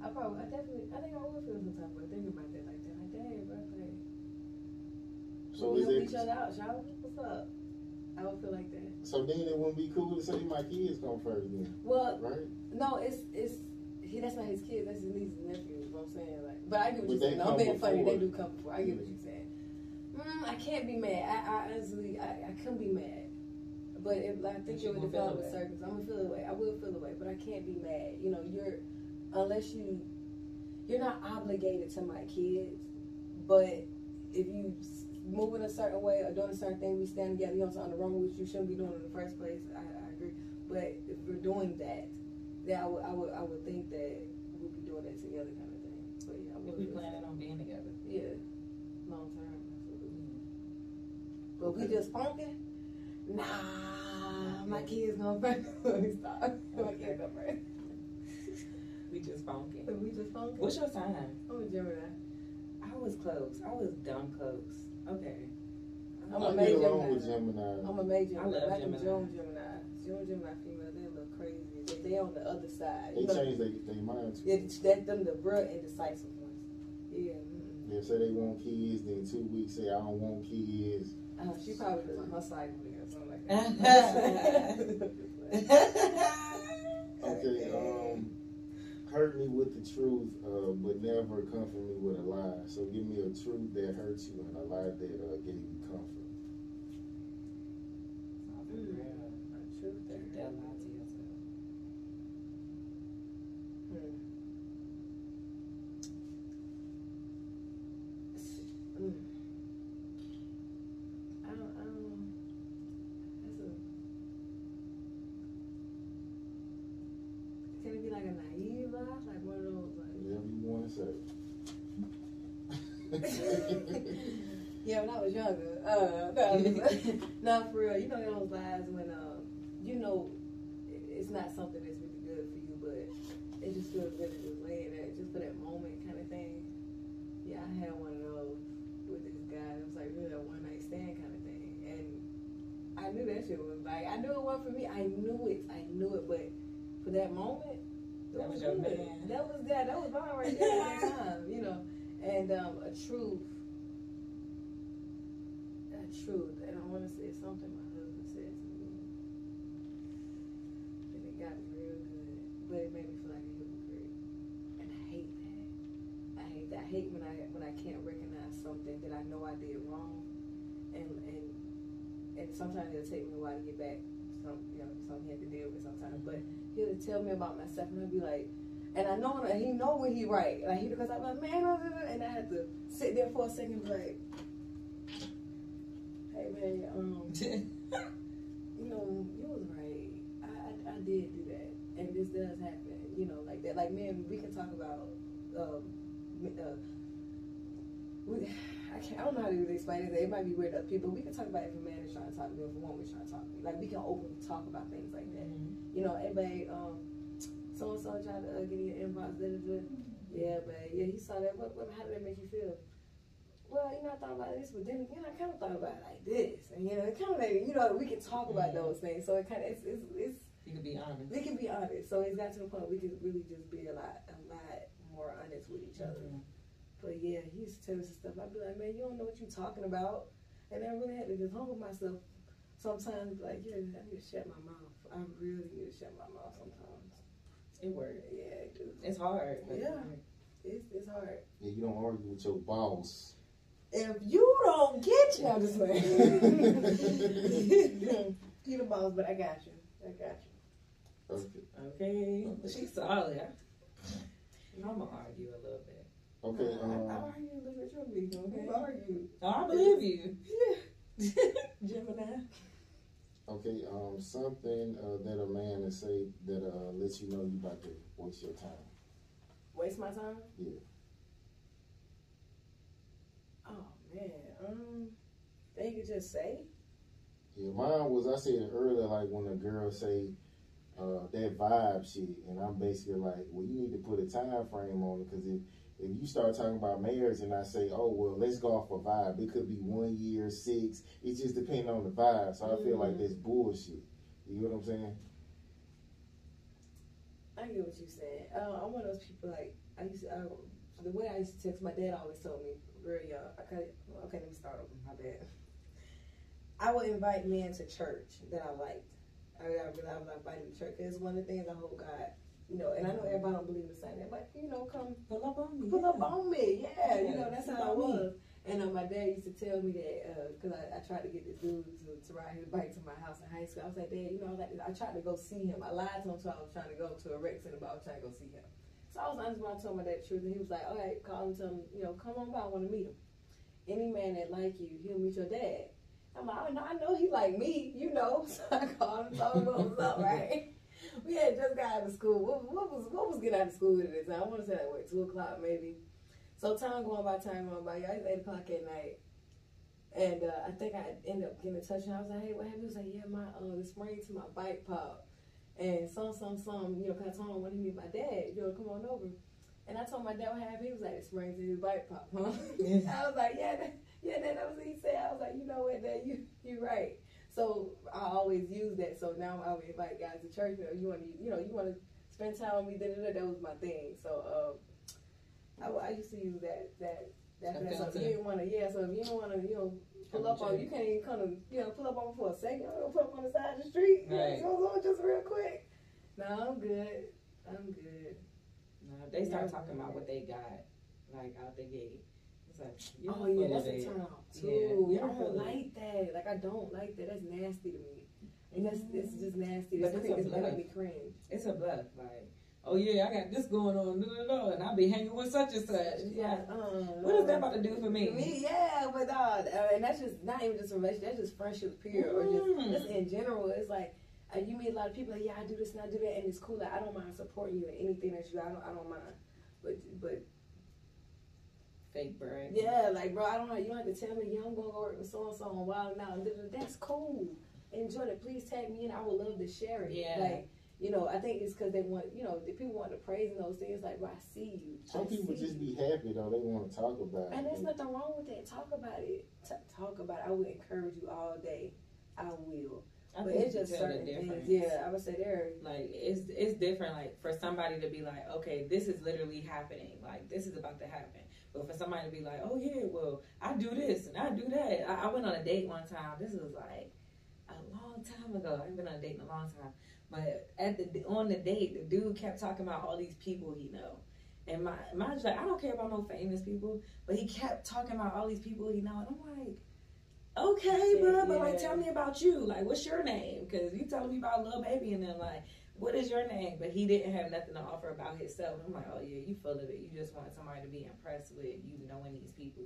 I probably, I definitely, I think I would feel some type of way thinking about that like that. Like, dang, bro, like, So we help each other out, y'all. What's up? I would feel like that. So then it wouldn't be cool to say my kids come first, then, Well, right? no, it's it's. He, that's not his kids. That's his nieces and nephews. What I'm saying, like, but I get what you're they saying. I'm being funny. They do come before. I get what you're saying. Mm, I can't be mad. I, I honestly, I, I couldn't be mad. But if I think you it would gonna feel develop the way. circumstances, I'm gonna feel the way. I will feel the way, but I can't be mad. You know, you're unless you, you're not obligated to my kids. But if you s- move in a certain way or doing a certain thing, we stand together. You know something wrong with you shouldn't be doing in the first place. I, I agree. But if we're doing that, then I would, I would, I would think that we'll be doing that together, kind of thing. But yeah, I If would we feel- planning on being together. yeah, long term. absolutely. But we just funking? Nah, my kids gonna burn. Let me stop. My kids gonna burn. We just funky. We just funking. What's your sign? I'm a Gemini. I was close. I was dumb close. Okay. I'm I a get major along with Gemini. Gemini. I'm a major. I love like a Gemini. June Gemini. June Gemini female, they look crazy. They, they on the other side. They change their their mind too. it's that them the real indecisive ones. Yeah. mm-mm. They say they want kids, then two weeks say I don't want kids. Uh, she probably was on her cycle or something like that. Hurt with the truth, uh, but never comfort me with a lie. So give me a truth that hurts you and a lie that uh, gave you comfort. Mm. Yeah. Truth there. Tell lie to yourself. Hmm. Mm. yeah, when I was younger. Uh, no, no, for real. You know those lives when um, you know it's not something that's really good for you, but it just feels good to just lay in there, just for that moment kind of thing. Yeah, I had one of those with this guy. It was like really a one night stand kind of thing, and I knew that shit was like I knew it wasn't for me. I knew it. I knew it, but for that moment. it That was your man. That was that. That was mine right there at that time, you know. And um, a truth, a truth, and I want to say something my husband said to me, and it got me real good, but it made me feel like a hypocrite, and I hate that. I hate that. I hate when I when I can't recognize something that I know I did wrong, and and and sometimes it'll take me a while to get back. Some you know something he had to deal with sometimes, but he'll tell me about myself, and I'll be like. And I know he know when he right. Like he because I'm like, man, blah, blah, blah," and I had to sit there for a second like, hey man, um, you know, you was right. I, I I did do that. And this does happen, you know, like that. Like man, we can talk about um uh, we, I can't I don't know how to really explain it. It might be weird to other people. We can talk about if a man is trying to talk to me, if a woman is trying to talk to me. Like we can openly talk about things like that. You know, hey babe, um so and so tried to uh, get in your inbox, da, da, da. Yeah, but yeah, he saw that. What, what, how did that make you feel? Well, you know, I thought about this, but then again, I kind of thought about it like this, and you know, it kind of made you know, we can talk about Mhm. those things. So it kind of it's, it's it's You can be honest. we can be honest. So it's got to the point we can really just be a lot a lot more honest with each other. Mhm. But yeah, he used to tell me some stuff. I'd be like, man, you don't know what you're talking about, and I really had to just humble myself. Sometimes, like, yeah, I need to shut my mouth. I really need to shut my mouth sometimes. It works. Yeah, it do. It's hard. Yeah. It's it's hard. Yeah, you don't argue with your boss. If you don't get you, I'm just like, you the boss, but I got you. I got you. Okay. Okay. She's solid. I'm gonna argue a little bit. Okay. I, I Um, argue a little bit. You'll be okay. Okay. argue. Oh, I believe you. Yeah. Gemini. okay. Um, something uh, that a man will say that uh, lets you know you about to waste your time. Waste my time? Yeah. Oh man. Um, they could just say. Yeah, mine was I said earlier, like when a girl say uh, that vibe shit, and I'm basically like, well, you need to put a time frame on it because if if you start talking about marriage and I say, oh well, let's go off a vibe, it could be one year, six. It just depends on the vibe. So I feel like Mhm. that's bullshit. You know what I'm saying? I get what you're saying. Uh, I'm one of those people like I used to. I, the way I used to text, my dad always told me very young. Okay, okay, let me start over. My bad. I would invite men to church that I liked. I, I really I invited to church. It's one of the things I hope God, you know. And I know everybody don't believe the same thing, but you know, come Pull up on me. pull up on me. Yeah, you know, that's how I was. And uh, my dad used to tell me that because I, I tried to get this dude to, to ride his bike to my house in high school. I was like, Dad, you know, I, like, I tried to go see him. I lied to him, so I was trying to go to a rec center, but I was trying to go see him. So I was honest when I told my dad the truth, and he was like, all right, call him, tell him, you know, come on by, I want to meet him. Any man that like you, he'll meet your dad. I'm like, oh, no, I know he like me, you know. So I called him, told him what was up, right? We had just got out of school. What, what was what was getting out of school at this time? I want to say like what two o'clock maybe. So time going by, time going by. Yeah, it's eight o'clock at night, and uh, I think I ended up getting in touch. And I was like, hey, what happened? He was like, yeah, my uh, the spring to my bike pop, and some some some. You know, cause I told him I wanted to meet my dad. You know, come on over. And I told my dad what happened. He was like, the spring to his bike pop, huh? I was like, yeah, that, yeah, that, that was what he said. I was like, you know what, Dad, you you're right. So I always use that. So now I would invite guys to church. You know, you want to, you know, you want to spend time with me. Da, da, da, that was my thing. So um, I, I used to use that that that. That that. So if you didn't want to, yeah. So if you don't want to, you know, pull up on, you can't even come to, you know, pull up on me for a second. I'm gonna pull up on the side of the street. You Right. know, so, so just real quick. No, I'm good. I'm good. No, they start talking about what they got, like out the gate. It's like, you oh don't yeah, full that's a turn off too. Yeah, Yeah, you I don't feel don't it. like that. Like I don't like that. That's nasty to me. And that's it's just nasty. But It's, it's a cr- it's bluff. me cringe. It's a bluff, like, oh yeah, I got this going on, no, no, no, be hanging with such and such. Yeah. Uh, What is that about to do for me? Me, yeah, but uh, uh, and that's just not even just a relationship. That's just friendships, period, or just Mm. just in general. It's like uh, you meet a lot of people. Like, yeah, I do this and I do that, and it's cool. Like, I don't mind supporting you in anything that you. I don't. I don't mind. But but fake brag. Yeah, like bro, I don't know. You don't have to tell me. Yeah, I'm gonna go work with so and so on Wild 'N Out. That's cool. Enjoy it. Please tag me in. I would love to share it. Yeah. Like you know, I think it's because they want you know the people want to praise and those things. Like, bro, I see you. Some I people see just you. be happy though. They want to talk about it. And there's nothing wrong with that. Talk about it. T- talk about it. I would encourage you all day. I will. I but it's just can certain things. Yeah, I would say there. Like it's it's different. Like for somebody to be like, okay, this is literally happening. Like this is about to happen. But for somebody to be like, oh yeah, well I do this and I do that. I, I went on a date one time. This was like a long time ago. I haven't been on a date in a long time. But at the on the date, the dude kept talking about all these people he know. And my mine's like, I don't care about no famous people, but he kept talking about all these people he know, and I'm like, okay, bro, but like, tell me about you. Like, what's your name? Because you telling me about little baby, and then like, what is your name? But he didn't have nothing to offer about himself. I'm like, oh yeah, you full of it. You just want somebody to be impressed with you knowing these people.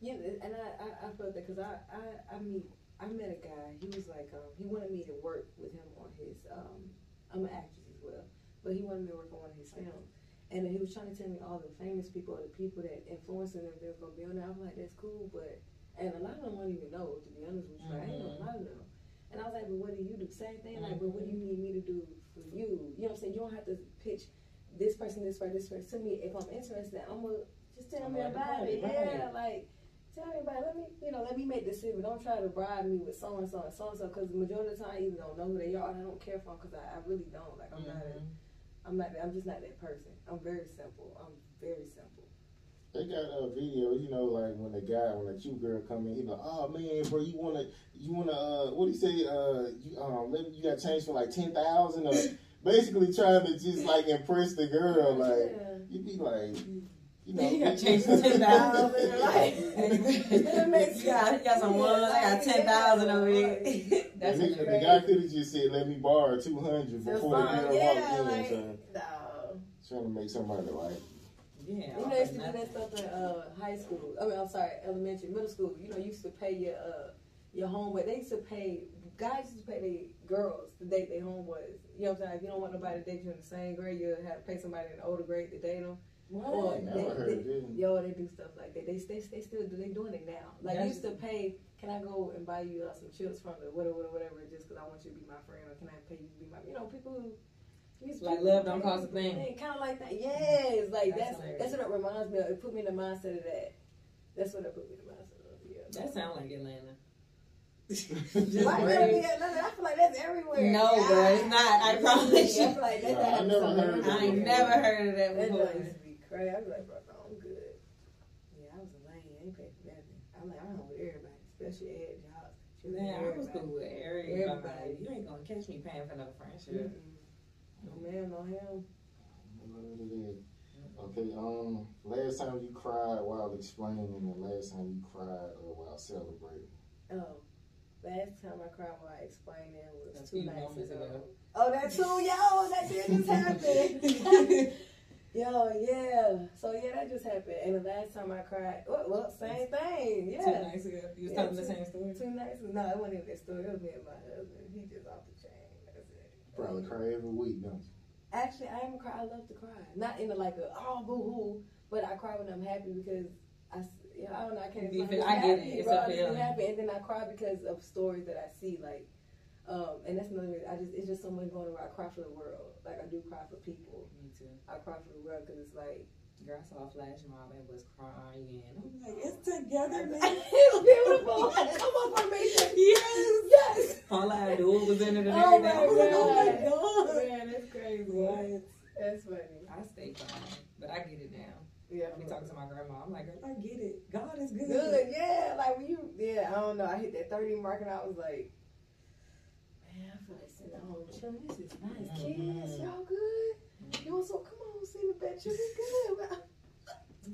Yeah, and I, I, I felt that because I, I, I meet, I met a guy. He was like, um, he wanted me to work with him on his. Um, I'm an actress as well, but he wanted me to work on one of his films. And he was trying to tell me all the famous people, or the people that influencing them, they're gonna be on there. I'm like, that's cool, but and a lot of them won't even know. To be honest with you, like, I ain't know a lot of them. And I was like, but what do you do? Same thing. Like, but what do you need me to do for you? You know what I'm saying? You don't have to pitch this person, this person, this person to me. If I'm interested, I'm gonna just tell me I'm like, about it. right, Yeah, like tell me about it. Let me, you know, let me make the decision. Don't try to bribe me with so and so and so and so because the majority of the time I either don't know who they are. and I don't care for them because I, I really don't. Like I'm not. A, I'm not. I'm just not that person. I'm very simple. I'm very simple. They got a video, you know, like when the guy, when the cute girl come in, he like, oh man, bro, you wanna, you wanna, uh, what do you say, uh, you, um, let me, you got change for like ten thousand, or basically trying to just like impress the girl, like yeah. you be like, you know, You got change for ten thousand. Like, It makes you got, you got some ones. I got ten thousand over here. That's the, nigga- the guy could have just said, let me borrow two hundred before the fine. girl Yeah, walked in, like, so no. trying to make somebody like. Yeah, You know, used to do that stuff in uh, high school. I mean, I'm sorry, elementary, middle school. You know, you used to pay your uh, your homeboy. They used to pay guys used to pay their girls to date their homeboys. You know what I'm saying? If you don't want nobody to date you in the same grade, you have to pay somebody in the older grade to date them. Or I they, they, yo, they do stuff like that. They they, they still do. They doing it now. Like That's- you used to pay. Can I go and buy you uh, some chips from the whatever whatever whatever just because I want you to be my friend, or can I pay you to be my? You know, people who. these Like people love don't pay cost a thing. Kind of like that. Yes, like That's that's that's, what it reminds me of. It put me in the mindset of that. That's what it put me in the mindset of. Yeah. That sound like Atlanta. Why Right. gotta be Atlanta? I feel like that's everywhere. No, bro, it's not. I promise you. I feel like that I never heard of I ain't never heard of that That before. Joint used to be crazy. I'd be like, bro, no, I'm good. Yeah, I was a lane. I ain't paying for nothing. I'm like, I'm with everybody, especially ed jobs. She was Man, I was everybody. cool with everybody. Everybody. You ain't gonna catch me paying for no friendship. Mm-mm. No man, no him. What it is. Okay, um, last time you cried while explaining, and the last time you cried uh, while celebrating. Oh, last time I cried while explaining A was two few nights ago. ago. Oh, that too, yo, that did just happen. yo, yeah. So yeah, that just happened. And the last time I cried, well, well same thing. Yeah. Two Yeah. nights ago. You was Yeah, telling the same story? Two nights. Ago. No, it wasn't even that story. It was me and my husband. He just off the chain. That's it. Probably cry every week, don't you? Actually, I am a cry. I love to cry. Not in the like a oh boo hoo, but I cry when I'm happy because I you know, I don't know. I can't. You explain. feel- I'm I get it. It's bro. a I just be feeling. happy, and then I cry because of stories that I see. Like, um, and that's another. reason. I just it's just so much going around. I cry for the world. Like I do cry for people. Me too. I cry for the world because it's like Girl, I saw a flash mob and was crying. I'm like, it's together now. it's beautiful. Come on for me. Yes. Yes. All I had to do was in it and Oh everything. my I was like, oh my God. god. Man, that's crazy. What? That's funny. I stay crying, but I get it now. Yeah. I be talking to my grandma. I'm like, I get it. God is good. Good, yeah. Like when you, yeah, I don't know. I hit that 30 mark and I was like, man, I feel like sitting at home chilling. This is nice. Kids, Mhm. y'all good? You want some? Come on, see the bed. You be good.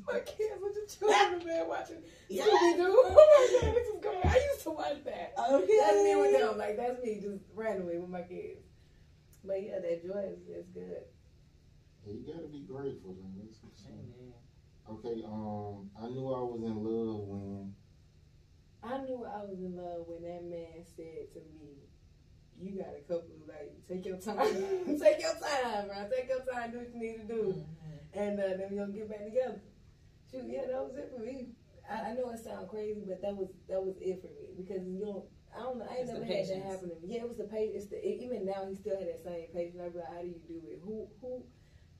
My kids with the children, man, watching Yeah. Scooby Doo. Oh my god, this is great. I used to watch that. Okay. That's me with them. Like that's me just randomly with my kids. But yeah, that joy is, is good. Yeah, you gotta be grateful, though. That's what's up. Amen. Okay, um, I knew I was in love when. I knew I was in love when that man said to me, "You got a couple of like, take your time, take your time, bro. Take your time, do what you need to do, Mhm. and uh, then we gonna get back together." shoot, yeah, that was it for me. I, I know it sounds crazy, but that was that was it for me because you don't. I don't know. I ain't It's never had that happen to me. Yeah, it was the patience. It's the even now he still had that same patience. I'd be like, how do you do it? Who who?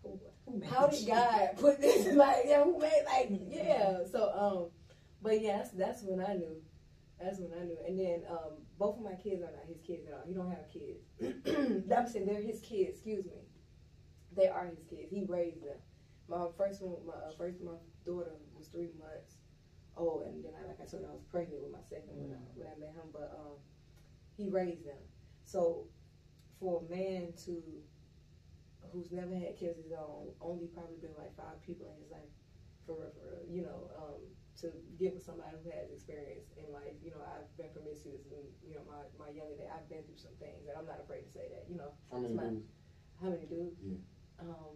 who Who how did God put this? Like, yeah, who made like yeah? So um, but yeah, that's that's when I knew. That's when I knew. And then um, both of my kids are not his kids at all. He don't have kids. I'm saying they're his kids. Excuse me. They are his kids. He raised them. My first one, my uh, first my daughter was three months old, and then I, like I told you, I was pregnant with my second when I when I met him. But um, he raised them. So for a man to who's never had kids his own, only probably been like five people in his life, for real, for real, you know, um, to get with somebody who has experience in life. You know, I've been promiscuous, and you know, my my younger day, I've been through some things, and I'm not afraid to say that. You know, How many It's my- dudes? how many dudes? Yeah. Um,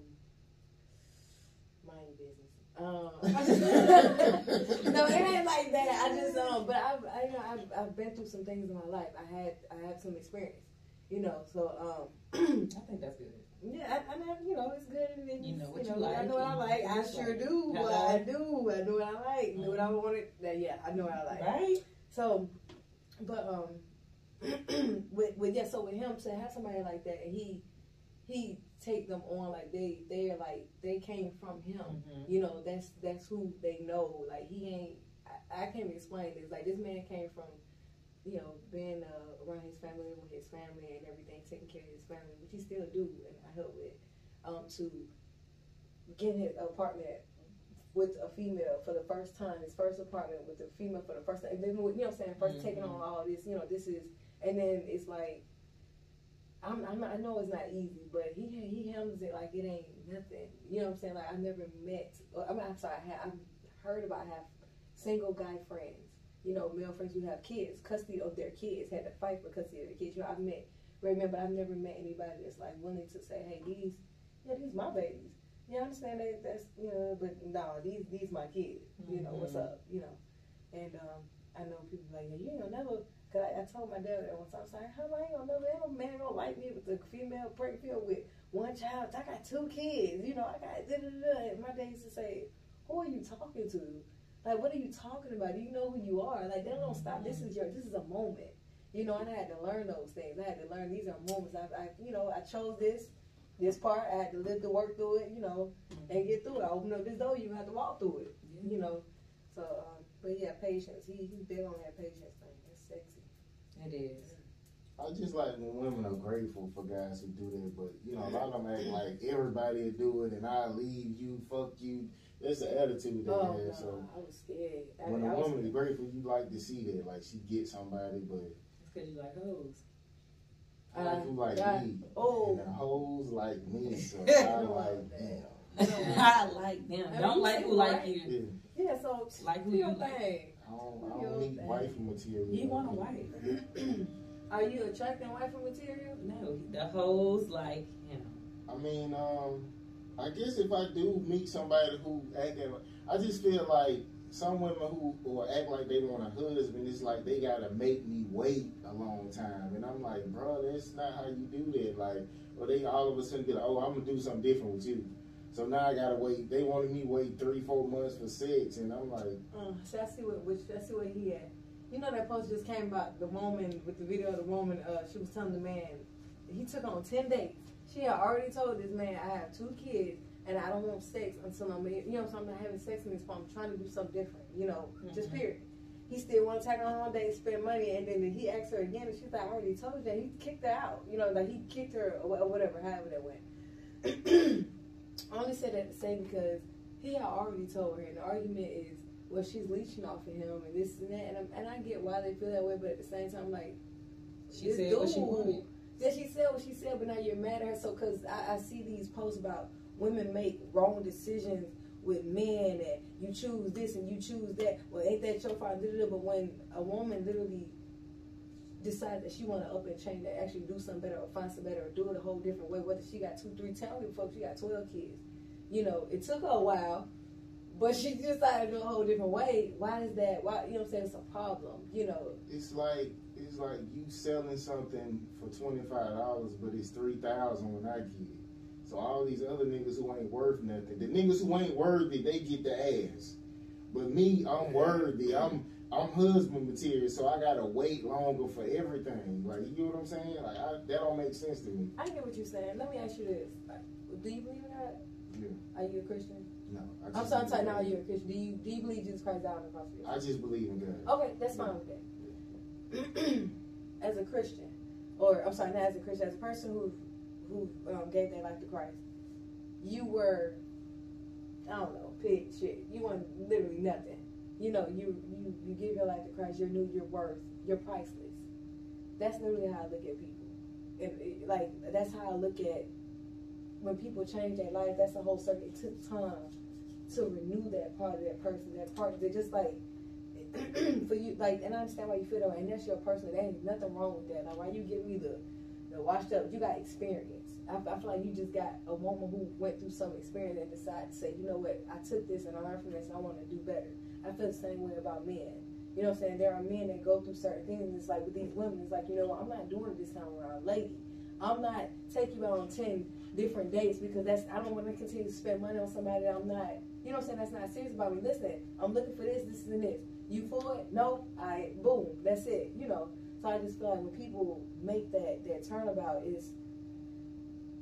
mind business. Um, no, it ain't like that. I just um, but I've I, you know I've, I've been through some things in my life. I had I had some experience, you know. So um, I think that's good. Yeah, I, I know you know it's good. And it's, You know what you I like I know what I like. I sure do. Hello. What I do. I know what I like. Know what I wanted. That yeah, I know what I like. Right? So, but um, with with yeah, so with him to have somebody like that, and he he take them on like they they're like they came from him. Mhm. You know, that's that's who they know. Like he ain't. I, I can't explain this. Like this man came from, you know, being uh, around his family with his family and everything, taking care of his family, which he still do, and I help with. Um, to getting his apartment with a female for the first time, his first apartment with a female for the first time, and then with, you know what I'm saying, 1st taking on all this, you know, this is, and then it's like, I'm, I'm, I know it's not easy, but he he handles it like it ain't nothing. You know what I'm saying? Like I never met. Or, I mean, I'm sorry. I have, I've heard about have single guy friends. You know, male friends who have kids, custody of their kids, had to fight for custody of their kids. You know, I've met. Remember, I've never met anybody that's like willing to say, "Hey, these, yeah, these my babies." Yeah, I understand that. That's you know, but no, these these my kids. You know what's Mhm. up? You know, and um, I know people like, yeah, you ain't gonna never. Cause I, I told my dad that time, I was like, how am I ain't gonna never, ain't no man gonna like me with a female pregnant with one child. I got two kids, you know, I got da da da. And my dad used to say, who are you talking to? Like, what are you talking about? You know who you are? Like, they don't stop. This is your, this is a moment. You know, and I had to learn those things. I had to learn these are moments. I, I you know, I chose this, this part. I had to live to work through it, you know, and get through it. I opened up this door, you have to walk through it, you know. So, um, but yeah, patience. He, he's big on that patience thing. It's sexy. It is. I just like when women are grateful for guys who do that, but you know, a lot of them act like everybody will do it and I leave you, fuck you. That's the attitude they Oh, have. no, So I was scared. I, when I a was woman is grateful, you like to see that, like she gets somebody, but It's because you like hoes. I like who like Uh, me, oh. and the hoes like me. So I I don't like like damn. I like them. Don't mean, like who like right. you. Yeah, Yeah, so Like who do your you like. I don't, I don't need thing. wifey material. He want a wife. Are you attracting wife material? No, the hoes like him. I mean, um, I guess if I do meet somebody who act, like- I just feel like some women who or act like they want a husband, it's like they gotta make me wait a long time, and I'm like, bro, that's not how you do that. Like, or they all of a sudden be like, oh, I'm gonna do something different with you. So now I gotta wait. They wanted me wait three, four months for sex, and I'm like, Uh, so I see what which I see where he at. You know that post just came about the woman with the video of the woman. Uh, she was telling the man he took on ten dates. She had already told this man, I have two kids and I don't want sex until I'm you know so I'm not having sex in this point. I'm trying to do something different. You know, just Mhm. period. He still want to take her on one date, spend money, and then he asked her again, and she's like, I already told you that. He kicked her out. You know, like he kicked her or or whatever, however that went. I only said that to say because he had already told her, and the argument is, well, she's leeching off of him and this and that, and, I'm, and I get why they feel that way, but at the same time, like, She said what she dude- wanted. Yeah, she said what she said, but now you're mad at her. So, because I, I see these posts about women make wrong decisions with men, and you choose this and you choose that. Well, ain't that your fault? But when a woman literally decides that she want to up and change, that actually do something better or find something better or do it a whole different way, whether she got two, three three, ten folks, she got 12 kids. You know, it took her a while, but she decided to do a whole different way. Why is that? Why, you know what I'm saying? It's a problem, you know. it's like it's like you selling something for twenty five dollars, but it's three thousand when I get it. So all these other niggas who ain't worth nothing, the niggas who ain't worthy, they get the ass. But me, I'm worthy. I'm I'm husband material, so I gotta wait longer for everything. Like you know what I'm saying? Like I, that don't make sense to me. I get what you're saying. Let me ask you this: Like, Do you believe in God? Yeah. Are you a Christian? No, I I'm just sorry, sorry. Now you're a Christian. Do you do you believe Jesus Christ died on the cross for you? I just believe in God. Okay, that's fine with that. as a Christian, or I'm sorry, not as a Christian, as a person who who um, gave their life to Christ, you were, I don't know, pig shit. You weren't literally nothing. You know, you you you give your life to Christ. you're new, you're worth. You're priceless. That's literally how I look at people, and it, like that's how I look at when people change their life. That's a whole circuit. It took time to renew that part of that person. That part. They're just like for you, like, and I understand why you feel that way, and that's your person. There ain't nothing wrong with that. Like, why you give me the, the washed up? You got experience. I, I feel like you just got a woman who went through some experience and decided to say, you know what, I took this and I learned from this, and I want to do better. I feel the same way about men. You know what I'm saying? There are men that go through certain things, and it's like with these women, it's like, you know what, I'm not doing it this time around, lady. I'm not taking you out on ten different dates because that's I don't want to continue to spend money on somebody that I'm not. You know what I'm saying? That's not serious about me. Listen, I'm looking for this, this, and this. You for it? No. I boom. That's it. You know. So I just feel like when people make that that turnabout, is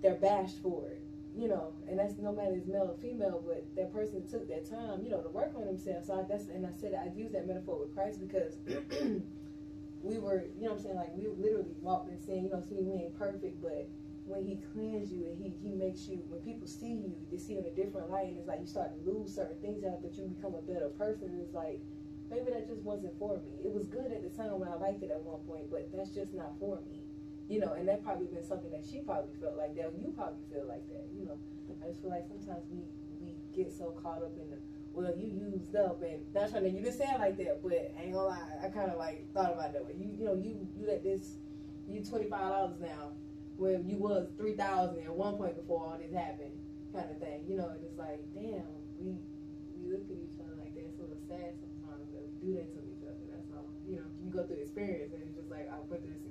they're bashed for it. You know, and that's no matter if it's male or female, but that person took that time, you know, to work on themselves. So I, that's and I said I use that metaphor with Christ because we were, you know what I'm saying, like we literally walked in saying, you know, see, we ain't perfect, but when he cleans you and he, he makes you, when people see you, they see you in a different light, and it's like you start to lose certain things out, but you become a better person. And it's like, maybe that just wasn't for me. It was good at the time when I liked it at one point, but that's just not for me. You know, and that probably been something that she probably felt like that. You probably feel like that. You know, I just feel like sometimes we we get so caught up in the well, you used up, and not trying to you didn't it like that, but I ain't gonna lie, I kind of like thought about that. You you know you you let this you twenty five dollars now when you was three thousand at one point before all this happened, kind of thing. You know, and it's like damn, we we look at each other like that. It's a little sad sometimes that we do that to each other. That's all. You know, you go through experience, and it's just like I through this.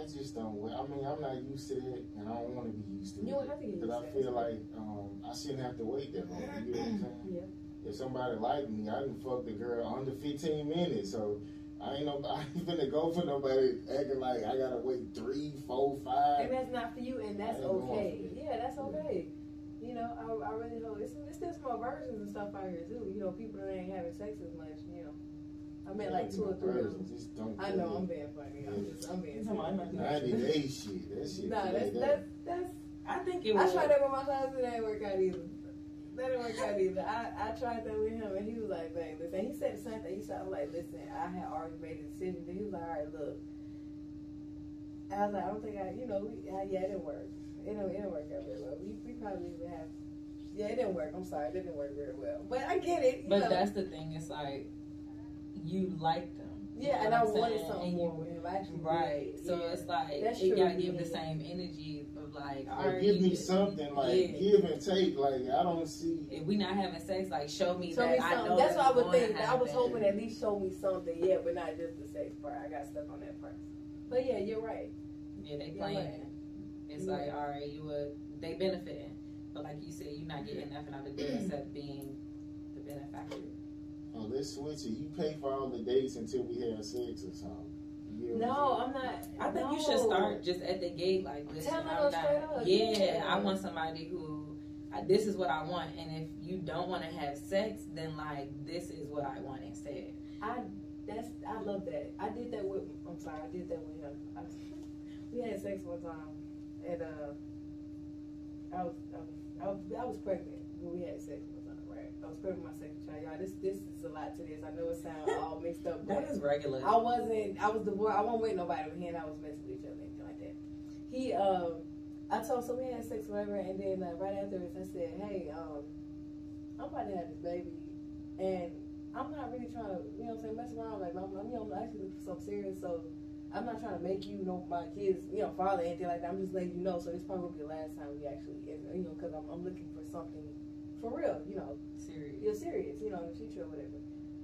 I just don't. I mean, I'm not used to that, and I don't want to be used to You it. don't have to get used Because I feel like um, I shouldn't have to wait that long. You know what I'm saying? Yeah. If somebody like me, I didn't fuck the girl under 15 minutes, so I ain't no. I ain't finna go for nobody acting like I gotta wait three, four, five. And that's not for you, and that's I ain't going okay. that. Yeah, that's okay. You know, I, I really hope it's, it's still some versions and stuff out here too. You know, people that ain't having sex as much. You know, I met like two or three. of them. Just don't. I know I'm being funny. I'm just I'm being. Come on, serious. I'm it. 90 day shit. That shit. Nah, that's that. that's that's. I think it Was. I tried that with my husband. It didn't work out either. That didn't work out either. I, I tried that with him, and he was like, "Babe, listen." He said the same thing. He said, "I was like, listen, I had already made a decision." Then he was like, "All right, look." I was like, "I don't think I, you know, we, uh, yeah, it didn't work. It didn't, it didn't work out very well. We, we probably would have, yeah, it didn't work. I'm sorry, it didn't work very well. But I get it. You But know. that's the thing. It's like you like them. You yeah, know and I I'm wanted something And more you- with him. I actually Right. did. So yeah. it's like That's it true. gotta give the same energy of like, Like, right, give me something like yeah. give and take. Like I don't see. If we not having sex, like show me Show that me I something. know That's what I would going to think. I was hoping at least show me something, yeah, but not just the sex part. I got stuck on that part. But yeah, you're right. Yeah, they You're playing. right. It's Yeah. like, all right, you would they benefiting, but like you said, you're not getting nothing out of it except being the benefactor. Oh, let's switch it. You pay for all the dates until we have sex or something. You know No, I'm not. I think no. you should start just at the gate, like, listen, Tell them I'm straight not. up, Yeah, yeah. I want somebody who. I, this is what I want, and if you don't want to have sex, then like this is what I want instead. I that's I love that. I did that with. I'm sorry, I did that with him. I, we had sex one time, and uh, I was I was I was, I was pregnant when we had sex one time, right? I was pregnant with my second child. Y'all, this this is a lot to this. I know it sounds all mixed up, but That is regular. I wasn't. I was divorced. I wasn't with nobody. But he and I was messing with each other, anything like that. He, um, I told so we had sex, whatever, and then uh, right afterwards, I said, "Hey, um, I'm about to have this baby, and I'm not really trying to, you know, what I'm saying, mess around. Like, I'm, I'm, you know, I'm actually looking for something serious. So I'm not trying to make you, you know, my kids, you know, father, anything like that. I'm just letting you know. So this probably will be the last time we actually, you know, because I'm, I'm looking for something for real, you know, Serious. you're serious, you know, in the future or whatever.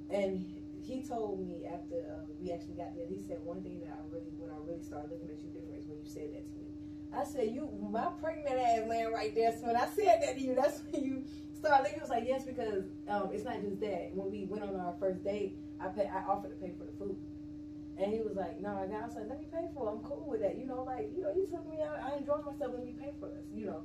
And he told me after uh, we actually got there, he said one thing that I really, when I really started looking at you different is when you said that to me. I said, you, my pregnant ass laying right there. So when I said that to you, that's when you started looking. He was like, yes, because um, it's not just that. When we went on our first date, I pay, I offered to pay for the food, and he was like, "No, I got." I was like, "Let me pay for it. I'm cool with that. You know, like you know, you took me out. I enjoyed myself. Let me pay for us. You know."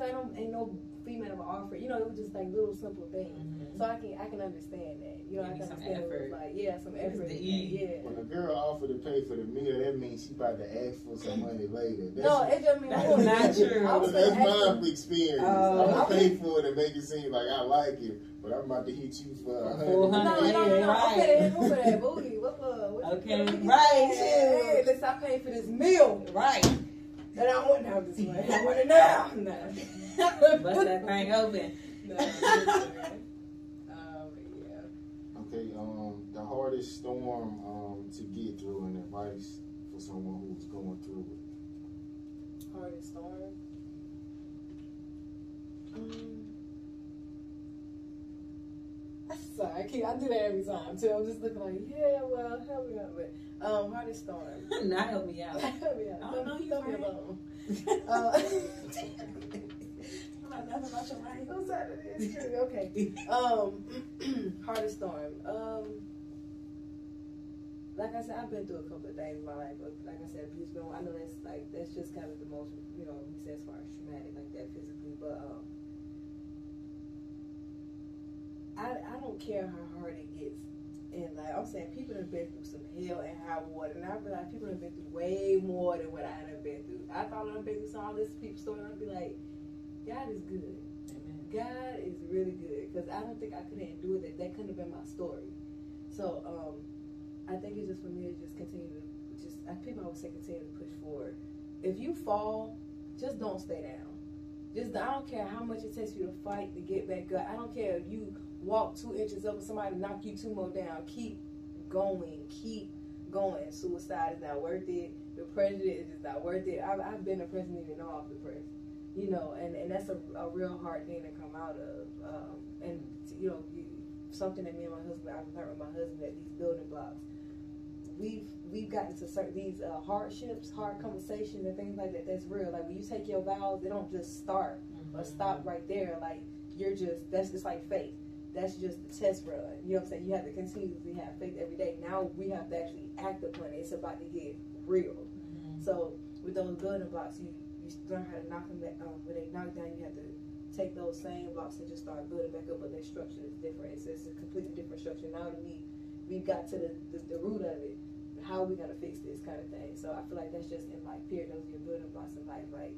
He's like, "No, ain't no female ever offer." You know, it was just like little simple things. Mhm. So I can I can understand that. You know, Give I me can some understand. It effort. was like yeah, some It's effort. the E. Yeah. When a girl offer to pay for the meal, that means she about to ask for some money later. That's, No, it just mean I That's was not true. I was that's my him- experience. Oh, I'm gonna pay for it and make it seem like I like it, but I'm about to hit you for a Four hundred. No, hundred. no, no, no. Right. Okay, they for that booty. What, uh, what, Okay, what, what, right. Hey, let's stop paying for this meal. Right. And I want now this way. I want it now. Nah. Bust that thing open. Nah, listen. Um, yeah. Okay, um, the hardest storm um, to get through and advice for someone who's going through it. Hardest storm. Um, sorry, I keep I do that every time too. I'm just looking like, yeah, well, help me out, but um, hardest storm. Now help me out. help me out. I don't know you, Leave me alone. Uh, I'm not nothing about your life. I'm sorry, it is true. Okay. Um, hardest storm. Um, like I said, I've been through a couple of things in my life. But like I said, abuse. Been, I know that's like that's just kind of the most, you know, we say as far as traumatic like that physically. But um, I I don't care how hard it gets. And like I'm saying, people have been through some hell and high water, and I realize people have been through way more than what I have been through. I thought I'd been through some all this people story, and I'd be like, God is good. Amen. God is really good because I don't think I could have endured that. That couldn't have been my story. So um, I think it's just for me to just continue to just. I, people always say continue to push forward. If you fall, just don't stay down. Just I don't care how much it takes you to fight to get back up. I don't care if you walk two inches up and somebody knock you two more down. Keep going. Keep going. Suicide is not worth it. Depression is not worth it. I've, I've been depressed and even know I'm depressed you know, and, and that's a, a real hard thing to come out of. Um, and, you know, you, something that me and my husband, I've learned with my husband that these building blocks, we've we've gotten to certain these uh, hardships, hard conversations, and things like that. That's real. Like when you take your vows, they don't just start or stop right there. Like you're just that's just like faith. That's just the test run. You know what I'm saying? You have to continuously have faith every day. Now we have to actually act upon it. It's about to get real. Mhm. So with those building blocks, you you learn how to knock them back. Um, when they knock down, you have to take those same blocks and just start building back up. But their structure is different. It's, it's a completely different structure. Now that we we got to the, the, the root of it, how are we gonna fix this kind of thing? So I feel like that's just in life. Period. Those are your building blocks in life. Like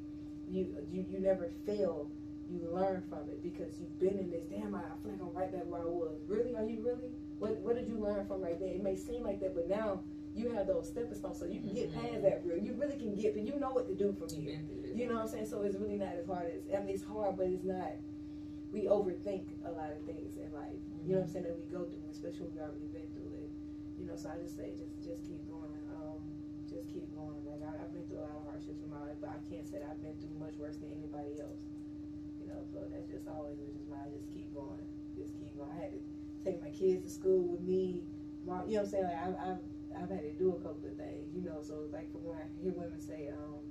you you you never fail. You learn from it because you've been in this. Damn, I, I feel like I'm right back where I was. Really? Are you really? What What did you learn from right there? It may seem like that, but now you have those stepping stones, so you can get past that real. You really can get, but you know what to do from here. been through this. You know what I'm saying? So it's really not as hard as I mean, it's hard, but it's not. We overthink a lot of things in life. You know what I'm saying that we go through, especially when we already been through it. You know, so I just say just just keep going. Um, just keep going. Like I, I've been through a lot of hardships in my life, but I can't say that I've been through much worse than anybody else. So that's just always just my just keep going, just keep going. I had to take my kids to school with me. You know what I'm saying? Like I've, I've I've had to do a couple of things. You know, so like when I hear women say, um,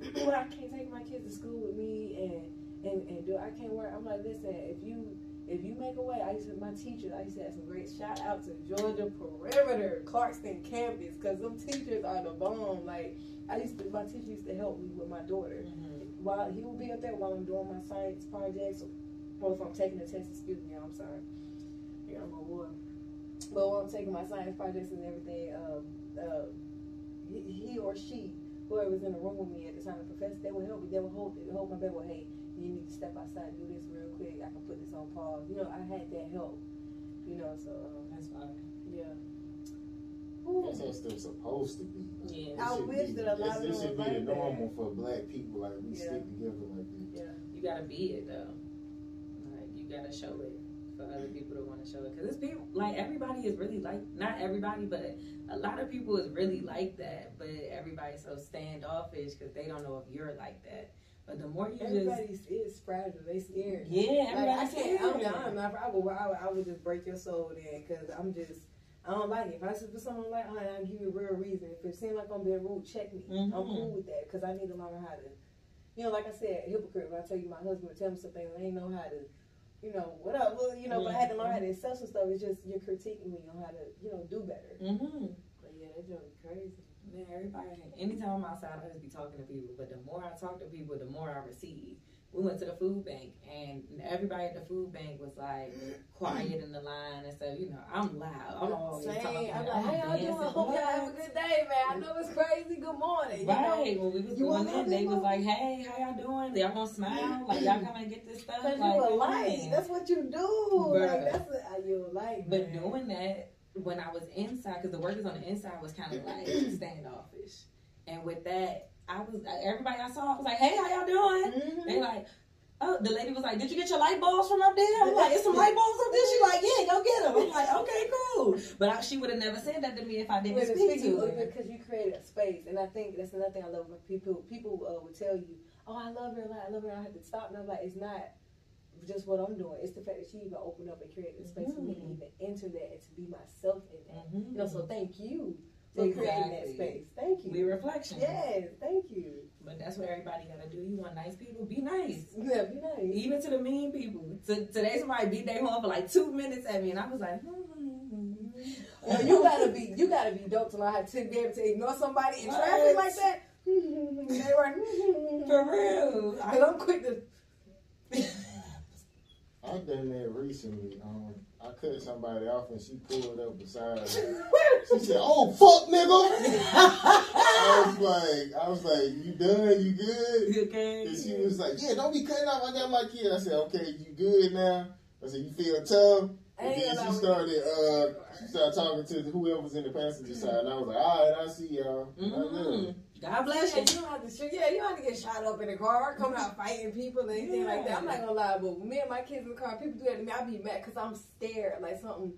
well, I can't take my kids to school with me and and and do I can't work. I'm like, listen, if you if you make a way, I used to my teachers. I used to have some great shout out to Georgia Perimeter, Clarkston campus, because them teachers are the bomb. Like I used to, my teacher used to help me with my daughter Mhm. While he will be up there while I'm doing my science projects, or if I'm taking a test. Excuse me, I'm sorry. Yeah, I'm a boy. But while I'm taking my science projects and everything, um, uh, he, or she, whoever's in the room with me at the time, the professor, they will help me. They will hold, they will hold my baby. Well, hey, you need to step outside, and do this real quick. I can put this on pause. You know, I had that help. You know, so um, That's fine. yeah. That's how stuff's supposed to be. Yeah. This I wish be- that a lot this, this of should be the like that. normal for black people. Like we Yeah. stick together like this. Yeah. You gotta be it though. Like you gotta show it for other people to want to show it. Cause it's people like everybody is really like not everybody, but a lot of people is really like that. But everybody's so standoffish because they don't know if you're like that. But the more you just Everybody is fragile. They scared. yeah, Like, I everybody's can't. I'm, scared. I'm not. I would. I would, I would just break your soul then, cause I'm just. I don't like it. If I said for someone like, oh, I'll give you a real reason. If it seems like I'm being rude, check me. I'm Mhm. cool with that, cause I need to learn how to. You know, like I said, hypocrite. When I tell you my husband would tell me something, I ain't know how to. you know, what up? Well, you know, but I had to learn how Mm-hmm. to accept some stuff. It's just you're critiquing me on how to, you know, do better. Mm-hmm. But yeah, that joke is crazy. Man, everybody. Anytime I'm outside, I just be talking to people. But the more I talk to people, the more I receive. We went to the food bank, and everybody at the food bank was like quiet in the line and stuff. You know, I'm loud. I'm always Same. talking. I'm like, hey, y'all doing? Hope y'all have a good day, man. I know it's crazy. Good morning. You know? Right, when we was You going in, they was like, "Hey, how y'all doing? Y'all gonna smile? Like y'all come and get this stuff?" Cause like, you a light. That's what you do. Bruh. Like that's what uh, you a light. But doing that when I was inside, because the workers on the inside was kind of like standoffish, and with that, I was everybody I saw I was like, "Hey, how y'all doing?" Mhm. They like, oh, the lady was like, "Did you get your light bulbs from up there?" I'm like, "It's some light bulbs up there." She like, "Yeah, go get them." I'm like, "Okay, cool." But I, she would have never said that to me if I didn't speak speak to her. because you created a space, and I think that's another thing I love when people people uh, would tell you, "Oh, I love her a lot. I love her." I have to stop, and I'm like, it's not just what I'm doing. It's the fact that she even opened up and created a space for me to Mhm. even enter that and to be myself in that. Mhm. You know, so thank you for creating that space. Thank you. We reflection. Yes, thank you. But that's what everybody gotta do. You want nice people, be nice. Yeah, be nice. Even to the mean people. To, today somebody beat their horn for like two minutes at me, and I was like, hmm. hmm, hmm. No, you gotta be you gotta be dope to know how to be able to ignore somebody in traffic like that. they were hmm, for real. Cause I'm quick to I done that recently. Um, I cut somebody off and she pulled up beside me. She said, "Oh fuck, nigga." I was like, I was like, "You done? You good?" okay. And she was like, "Yeah, don't be cutting off. I got my kid." I said, "Okay, you good now?" I said, "You feel tough?" And then she started, uh, she started talking to whoever was in the passenger side, and I was like, "All right, I see y'all." Mhm. did. God bless Yeah, you. you don't have to shoot. Yeah, you don't have to get shot up in the car, coming out fighting people and anything like that. I'm not gonna lie, but me and my kids in the car, people do that to me. I be mad because I'm scared, like something.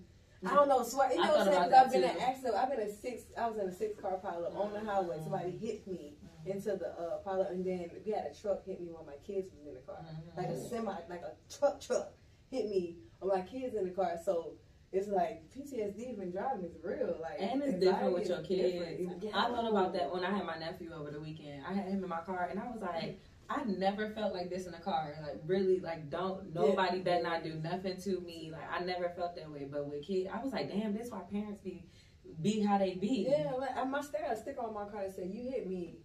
I don't know. Swear, you know what I'm saying? I've been in too. an accident. I've been in six. I was in a six car pileup on the highway. Somebody hit me into the uh, pileup, and then we had a truck hit me while my kids was in the car. Mm-hmm. Like a semi, like a truck truck hit me when my kids in the car. So. It's like PTSD from driving is real, like And it's different with your kids. Yeah, I thought about that when I had my nephew over the weekend. I had him in my car, and I was like, I never felt like this in a car. Like really, like don't nobody better not do nothing to me. Like I never felt that way. But with kids, I was like, damn, this why parents be be how they be. Yeah, like, I must still got a sticker on my car that said, "You hit me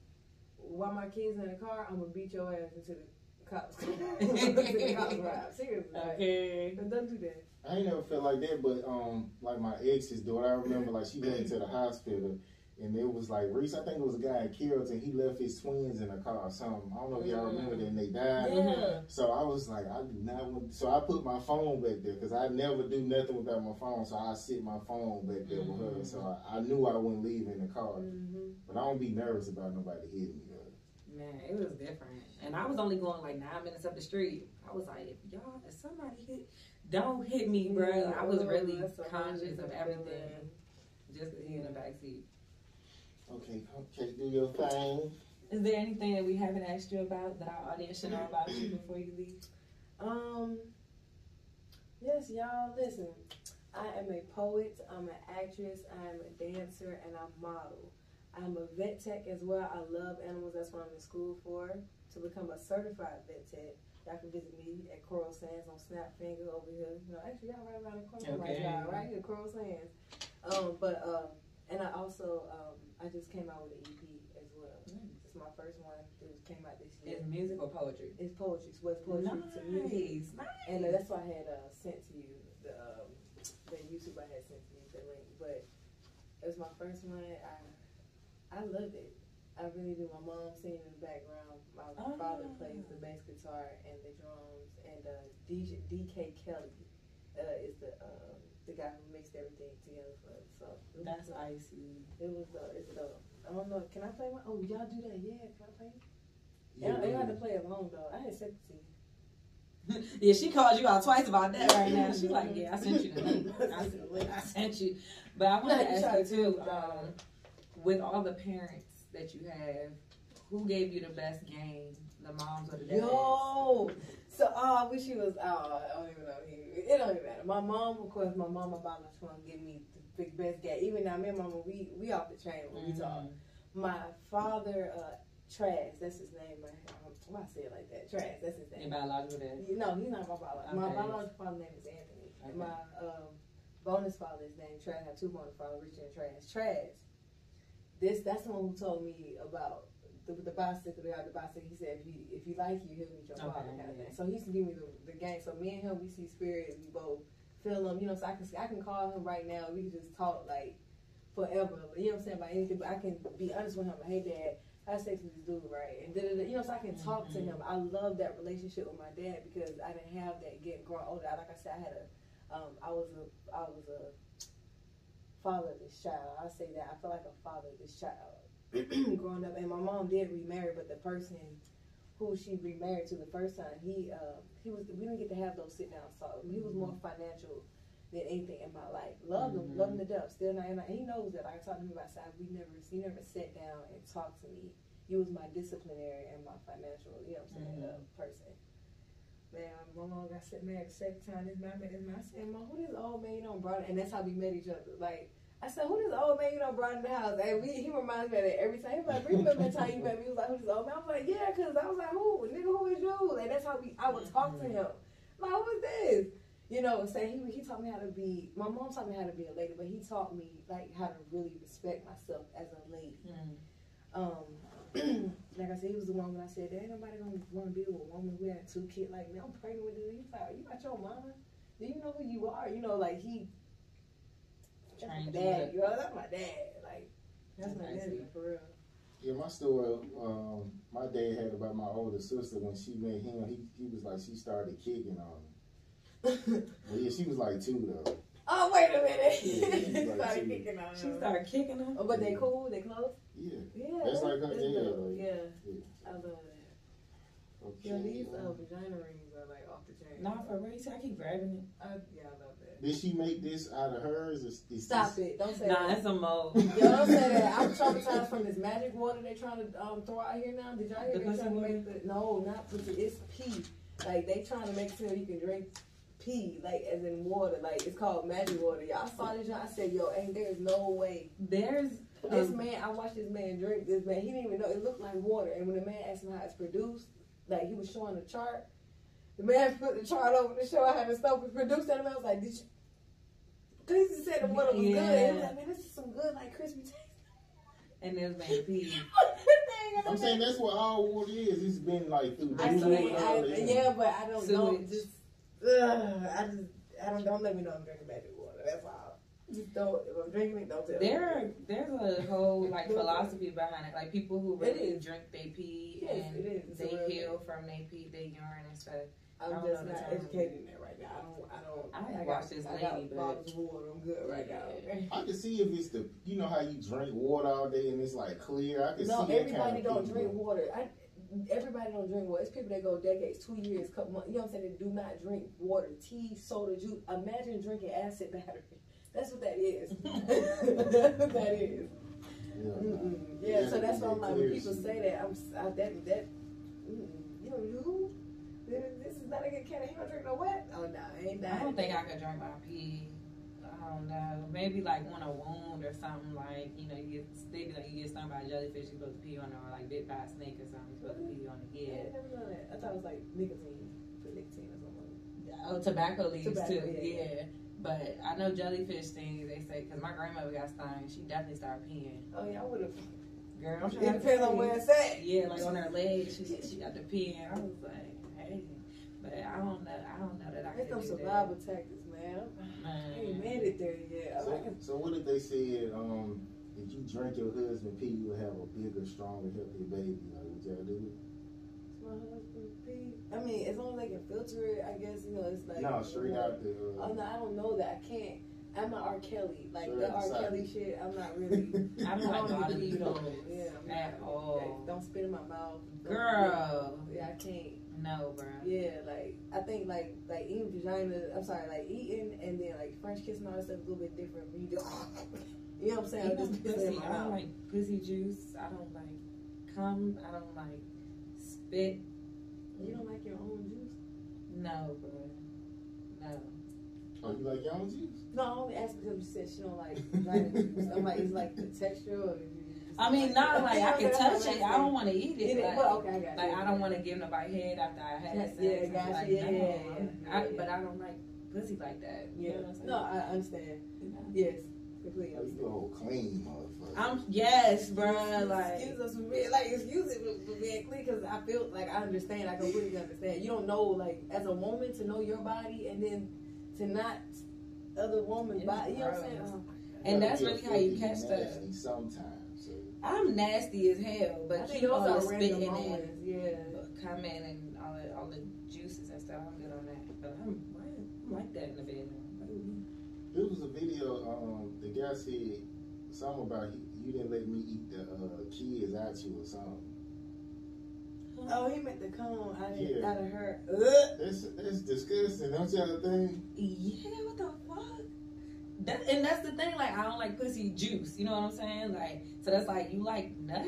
while my kids in the car. I'm gonna beat your ass until the cops come." Cops arrive. Seriously, like, Okay. don't do that. I ain't never felt like that, but um, like my ex's daughter, I remember like she went to the hospital, and it was like Reese. I think it was a guy in Carrollton. He left his twins in the car or something. I don't know if y'all remember that. And they died. Yeah. So I was like, I do not want. So I put my phone back there because I never do nothing without my phone. So I sit my phone back there with her. So I, I knew I wouldn't leave in the car, Mm-hmm. but I don't be nervous about nobody hitting me. though. Man, it was different. And I was only going like nine minutes up the street. I was like, if y'all, if somebody hit, don't hit me, bro. Yeah, I was oh, really that's conscious of everything. feeling. Just because he in the back seat. Okay, okay, do your thing. Is there anything that we haven't asked you about that our audience should know about you before you leave? Um. Yes, y'all. Listen, I am a poet. I'm an actress. I am a dancer, and I'm model. I'm a vet tech as well. I love animals. That's what I'm in school for to become a certified vet tech. Y'all can visit me at Coral Sands on Snapfinger over here. You know, actually, y'all right around the corner, right, Okay. y'all, right here, Coral Sands. Um, but um, and I also um, I just came out with an EP as well. It's my first one. It was, came out this year. It's music or poetry? It's poetry. It's poetry to music. Nice, nice. And uh, that's why I had uh, sent to you the um, the YouTube I had sent to you the link. But it was my first one. I I loved it. I really do. My mom singing in the background. My Oh. father plays the bass guitar and the drums. And uh, DJ, DK Kelly uh, is the um, the guy who mixed everything together for us. So it was That's dope. icy. It was uh, it's dope. I don't know. Can I play one? Oh, y'all do that? Yeah. Can I play? it? Yeah, Yeah, you have to play along though. I had sent it to you. yeah, she called you out twice about that right now. She's like, yeah, I sent you the link. I sent, I sent you. But I want to ask you too, um, with all the parents that you have, who gave you the best game, the moms or the dads? Yo, so oh, I wish he was. Oh, I don't even know. He, it don't even matter. My mom, of course, my mama by my twin give me the big best game. Even now, me and mama, we we off the train when we talk. My father, uh, Trash, that's his name. Um, why I say it like that? Trash. That's his name. Your biological dad. No, he's not my biological. My biological father's name is Anthony. Okay. my um, bonus father's name Trash. I have two bonus fathers, Richard and Trash. Trash. This that's the one who told me about the, the bicycle, the guy, the bicycle. He said if you if you like you, he'll meet your Okay, father kind of yeah. thing. So he used to give me the, the game. So me and him, we see spirit. We both feel him. You know, so I can I can call him right now. We can just talk like forever. You know what I'm saying about anything. But I can be honest with him. Like, hey, dad. I sex with this dude, right? And da, da, da, you know, so I can talk to Mhm. him. I love that relationship with my dad because I didn't have that getting growing older. Like I said, I had a, um, I was a, I was a fatherless child. I say that I feel like a fatherless child growing up. And my mom did remarry, but the person who she remarried to the first time, he, uh, he was. We didn't get to have those sit down talks. He was more financial than anything in my life. Loved him, Mhm. loved him to death. Still not, and he knows that. I talked to him about side. We never, he never sat down and talked to me. He was my disciplinary and my financial, you know what I'm saying, Mhm. uh, person. Man, my mom got set married the second time. This man, this man, I said, Mom, who this old man you know brought? And that's how we met each other. Like, I said, who this old man you know brought in the house? And we, he reminds me of that every time. He was like, remember that time you met me? He was like, who this old man? I was like, yeah, cause I was like, who, nigga, who is you? Like that's how we, I would talk to him. Like, who is this? You know, say he he taught me how to be. My mom taught me how to be a lady, but he taught me like how to really respect myself as a lady. Mm. Um, like I said, he was the one when I said, "There ain't nobody gonna want to be with a woman who had two kids like me. I'm pregnant with this." He's like, "Are you not your mama? Do you know who you are? You know, like he." That's my dad. You know, that's my dad. Like that's my That's daddy nice. for real. Yeah, my story, um, my dad had about my older sister when she met him. He, he was like, she started kicking on him. But yeah, she was like two though. oh wait a minute! Yeah, he like started two. kicking on She started kicking him. Oh, but they cool. They close. Yeah. Yeah, That's like her that's dad, like- yeah, yeah. I love that. Okay. Yo, these uh, vagina rings are like off the chain. Nah, for real. See, I keep grabbing it. I, yeah, I love that. Did she make this out of hers? Or is Stop this, it! Don't say Nah, that. that's a mold. Yo, don't say that. I'm traumatized from this magic water they're trying to um, throw out here now. Did y'all hear The they pussy trying to water? make the no, not pussy. It's pee. Like they trying to make sure you can drink pee, like as in water. Like it's called magic water. Y'all saw this? Y'all I said, yo, ain't there's no way. There's This um, man, I watched this man drink. This man, he didn't even know it looked like water. And when the man asked him how it's produced, like he was showing the chart. The man put the chart over to show how the stuff was produced, and the man was like, "Did you?" Cause he just said the water was good. And he was like, "Man, this is some good, like crispy taste." and there's been pee. I'm saying that's what all water is. It's been like through I dew can't, and all I, yeah, but I don't know. Sewage. Just, ugh, I just, I don't, don't let me know I'm drinking magic water. That's all. Just don't. If I'm drinking it, don't tell me. There, there's a whole like philosophy behind it. Like people who It really is. drink they pee Yes, and it is. They real heal from they pee, they urine and stuff. I I'm just not term. educated in that right now. I don't. I don't. I ain't got, watched this I got lady, but- water. I'm good right now. Okay. I can see if it's the, you know how you drink water all day and it's like clear. I can No, see that everybody kind of don't people. drink water. I, everybody don't drink water. It's people that go decades, two years, couple months. You know what I'm saying? They do not drink water, tea, soda, juice. Imagine drinking acid battery. That's what that is. that's what that is. Yeah, nah. Yeah, so that's why I'm like, when people say that, I'm s- I, that that. Mm-mm. You know who? This is not a good can. He don't drink no what? Oh no, ain't that? I don't think I could drink my pee. I don't know. Maybe like on a wound or something like you know you get they be like you get stung by a jellyfish, you're supposed to pee on it, or like bit by a snake or something, you're supposed to pee on it. Yeah, I Yeah. never know that. I thought it was like nicotine, put nicotine or something. Oh, tobacco leaves Tobacco, too. yeah, Yeah. But I know jellyfish stings. They say because my grandmother got stung, she definitely started peeing. Oh yeah, I would have. Girl, I'm It trying to depends on where it's at. Yeah, like on her leg, she said she got the pee, and I was like, hey, but I don't know. I don't know that I That's can some do survival tactics, man. that. I ain't Man. mad at there yet. So, so what if they said, um, if you drink your husband pee, you'll have a bigger, stronger, healthier baby? Like, would y'all do it? My husband pee. I mean, as long as they can filter it, I guess you know it's like. no, straight out the. Uh, Oh no, I don't know that. I can't. I'm not R. Kelly. Like Straight that out R. the. Kelly shit. I'm not really. I don't I like don't body believe those those. Yeah, I'm at not- all. Don't spit in my mouth. Don't- Girl, Yeah, I can't. no, bro. Yeah, like I think like like eating vagina. I'm sorry, like eating and then like French kissing all that stuff is a little bit different. When you just, you know what I'm saying? Even just piss in pussy, I don't mouth. like pussy juice. I don't like cum. I don't like spit. You don't like your own juice? No, bro. No. oh, you like your own juice? No, I only asked because you said she don't like vagina juice. I'm like, it's like the texture or you I mean, not like I can touch it. I don't want to eat Eat it. it. Like, Well, okay, I got like. I don't want to give nobody head after I had sex. yeah, I'm gotcha. like, Yeah, no, yeah, yeah, I, yeah. But I don't like pussy like that. You Yeah. know what I'm saying? No, I understand. You know? Yes, completely You understand. clean, motherfucker. I'm yes, bruh. Like excuse us for being like excuse it for, for being clean because I feel like I understand. I completely understand. You don't know like as a woman to know your body and then to not other woman's It's body. You know what I'm saying? gross. And that's really how you catch stuff. Sometimes. So. I'm nasty as hell, I but think keep those all the are spitting moments. and Yeah. coming and all the all the juices and stuff. I'm good on that. But I'm, I'm like that in the bed now. There was a video. Um, the guy said something about he, you didn't let me eat the uh, kids out you or something. Oh, he meant the cone out of, Yeah. out of her. Ugh. That's that's disgusting. Don't y'all think? Yeah, what the fuck? That, and that's the thing, like I don't like pussy juice. You know what I'm saying? Like, so that's like you like nut.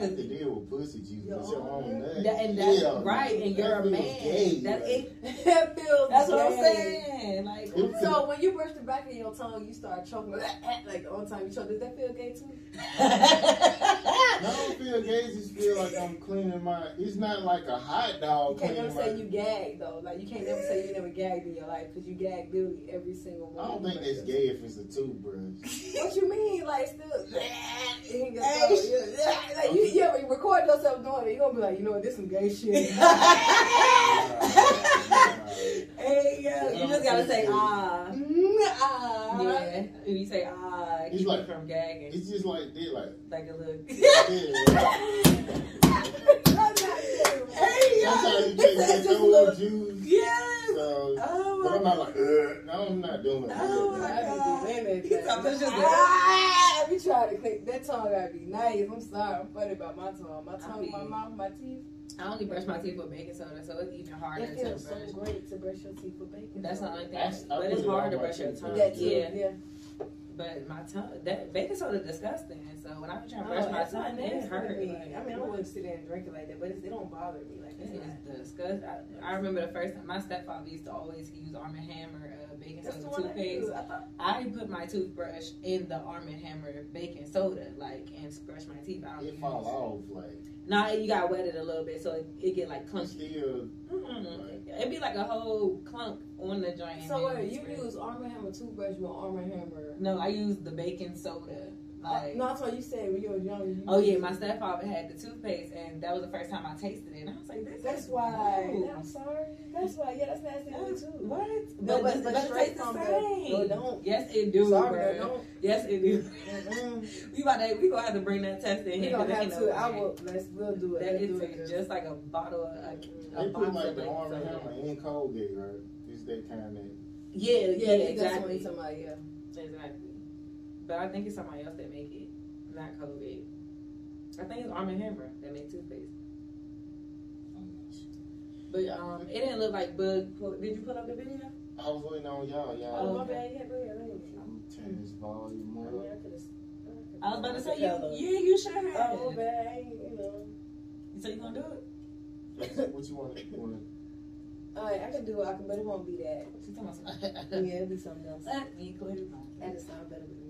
I have to deal with pussy juice, Your but your own own nut? nut. That, and that's yeah, right, and you're a man. gay, that like. it, that feels. that's what I'm saying. Like, It- So when you brush the back of your tongue, you start choking like all the time. You choke. Does that feel gay too? No, I don't feel gay. I just feel like I'm cleaning my. It's not like a hot dog. You dog can't never say my. you gagged though. Like you can't never say you never gagged in your life because you gag literally every single I one. don't think that's gay if it's a toothbrush. What you mean? Like still? Hey. like you, you ever record yourself doing it? you're gonna be like, you know what? This some gay shit. hey, yo, you just gotta say ah. Mm, ah. Yeah, and you say ah, He's keep like- it from gagging, It's just like that, like like a little. yeah. Hey, Sometimes you This take is that just a old little- juice. yes. So, Oh but my I'm not like, Ugh. no, I'm not doing it. Oh my I God. be doing that. He's talking about just Ah, I be trying to click. That tongue gotta be nice. I'm sorry. I'm funny about my tongue. My tongue, be- my mouth, my teeth. I only brush my teeth with baking soda, so it's even harder It to feels so brush. great to brush your teeth with bacon. That's the soda. only thing. That's- I but it's hard to brush your teeth. tongue. That too. Yeah. Yeah. But my tongue, that baking soda is disgusting. So when I be trying to Oh, brush my that's not tongue, it nasty hurt. me. Like, I mean, I wouldn't sit there and drink it like that, but it's, it don't bother me. Like This it's not. is disgusting. I, I remember the first time my stepfather used to always use Arm & Hammer uh, baking That's soda one I toothpaste. I thought. I put my toothbrush in the Arm & Hammer baking soda, like, and brush my teeth. I don't It fall off like Nah, you gotta wet it a little bit so it, it get like clunky. still. Mm-mm. It'd be like a whole clunk on the joint. So wait, you spray. use Arm & Hammer toothbrush with Arm & Hammer? No, I use the baking soda. Like, no, that's what you said when you were young. You oh yeah, my stepfather had the toothpaste, and that was the first time I tasted it. And I was like, this That's why. good. I'm sorry. That's why. Yeah, that's nasty to me That's- too. What? No, but- this- but it tastes the the- same. no, don't. Yes, it do, Sorry, bro. don't. Yes, it do. Mm-mm. We about to, we gonna have to bring that test in We here. don't 'cause have to. I will. Let's. We'll do it. That Let's is do it. just like a bottle of a, a They box put like of the baking Arm & soda. Hammer in Colgate, right? It's that kind of. Yeah, yeah, yeah, that's what exactly. you're talking about. Yeah. Exactly. But I think it's somebody else that make it, not Colgate. I think it's Arm & Hammer that make toothpaste. But um, it didn't look like Bug. Did you put up the video? I was waiting on y'all. Oh, Y'all, my okay. bad. Yeah, go ahead. Go ahead. I'm turning this volume I mean, up. I could've- I was about to say you. Yeah, you should have. Oh, my bad. I ain't, you know. So you gonna do it? What you want? You want? All right, I can do it. I can, but it won't be that. She's talking about Yeah, it'll be something else. Let me clear my That just sound better with the music. to me.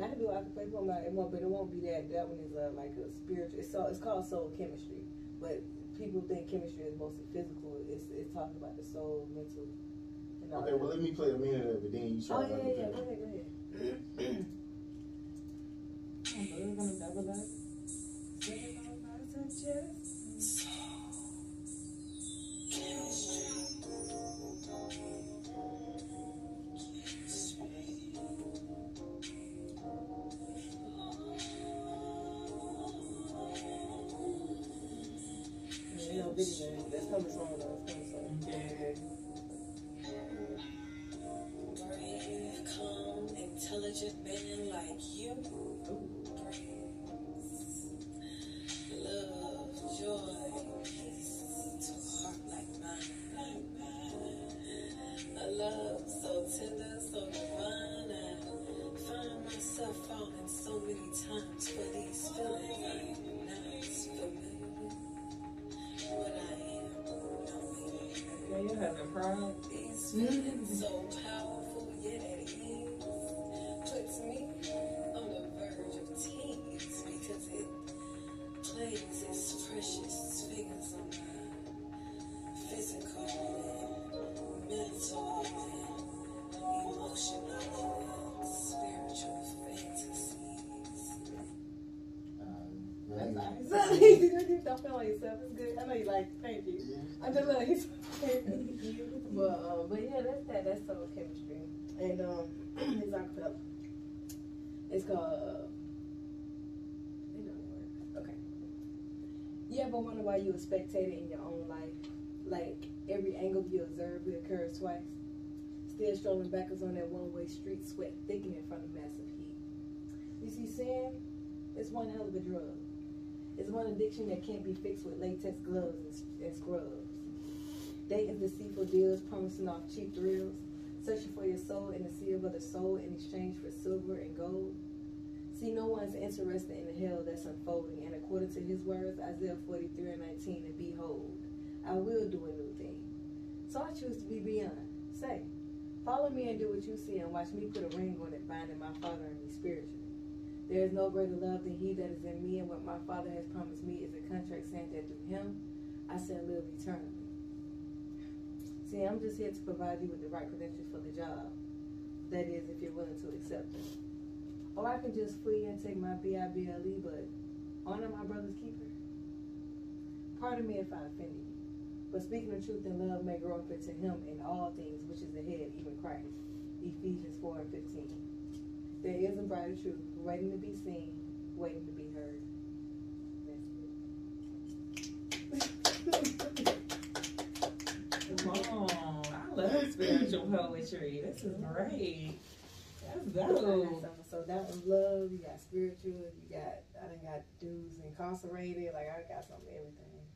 That's it. But I can do it. I can play for my. It won't, but it won't be that. That one is uh, like a spiritual. It's so, it's called soul chemistry, but people think chemistry is mostly physical. It's it's talking about the soul, mental. And all Okay, that. well let me play a minute of it, then you Oh try. yeah, yeah, yeah. Go ahead, go ahead. I'm gonna double up. Say all chest. Yeah, know, video. That's coming though. It's coming soon. Okay. Brave, calm, intelligent man like you you don't feel like yourself. It's good. I know you like. it. Thank you. I just love you. but um, but yeah, that's that. That's soul chemistry, and um, it's acapella. It's called. Uh, it don't work. Okay. You ever wonder why you a spectator in your own life? Like every angle you observe reoccurs twice. Still strolling backwards on that one-way street, sweat thickening from the massive heat. You see, sin is one hell of a drug. It's one addiction that can't be fixed with latex gloves and, and scrubs. Dating deceitful deals, promising off cheap thrills, searching for your soul in the sea of other soul in exchange for silver and gold. See, no one's interested in the hell that's unfolding, and according to his words, Isaiah 43 and 19, and behold, I will do a new thing. So I choose to be beyond. Say, follow me and do what you see, and watch me put a ring on it, binding my Father and me spiritually. There is no greater love than he that is in me, and what my Father has promised me is a contract saying that through him I shall live eternally. See, I'm just here to provide you with the right credentials for the job. That is, if you're willing to accept it. Or I can just flee and take my B-I-B-L-E, but honor my brother's keeper. Pardon me if I offended you. But speaking the truth in love may grow up into him in all things, which is the head, even Christ. Ephesians 4 and 15. There is a brighter truth, waiting to be seen, waiting to be heard. That's it. Come on. I love spiritual poetry. This is great. That's dope. So, so that was love. You got spiritual. You got I done got dudes incarcerated. Like I got some everything.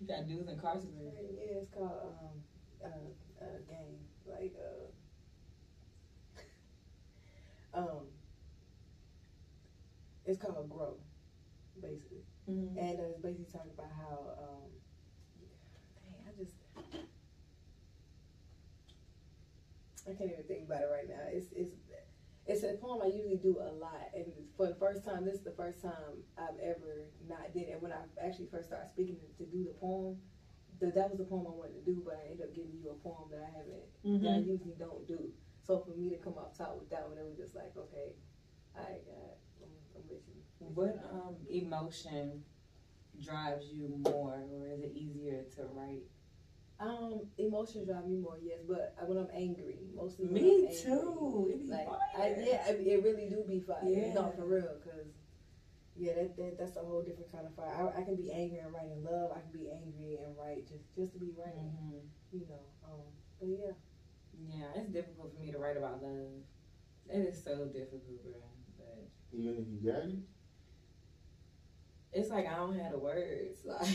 You got dudes incarcerated. Yeah, it's called um uh, uh game like uh um it's called grow basically. Mm-hmm. And uh, it's basically talking about how, um, dang, I just, I can't even think about it right now. It's it's it's a poem I usually do a lot, and for the first time, this is the first time I've ever not did. it. And when I actually first started speaking to, do the poem, the, that was the poem I wanted to do, but I ended up giving you a poem that I haven't, that I Mm-hmm. usually don't do. So for me to come up top with that one, it was just like, okay, I got, I'm, I'm with you. What um emotion drives you more, or is it easier to write? Um, emotions drive me more, yes, but when I'm angry, mostly. Me angry. too. It be Like, fire. I, yeah, it really do be fire. Yeah. No, for real, cause yeah, that, that that's a whole different kind of fire. I, I can be angry and write in love. I can be angry and write just just to be writing, Mhm. you know. Um, but yeah, Yeah, it's difficult for me to write about love. It is so difficult, bro. But Even if you got it, it's like I don't have the words. Like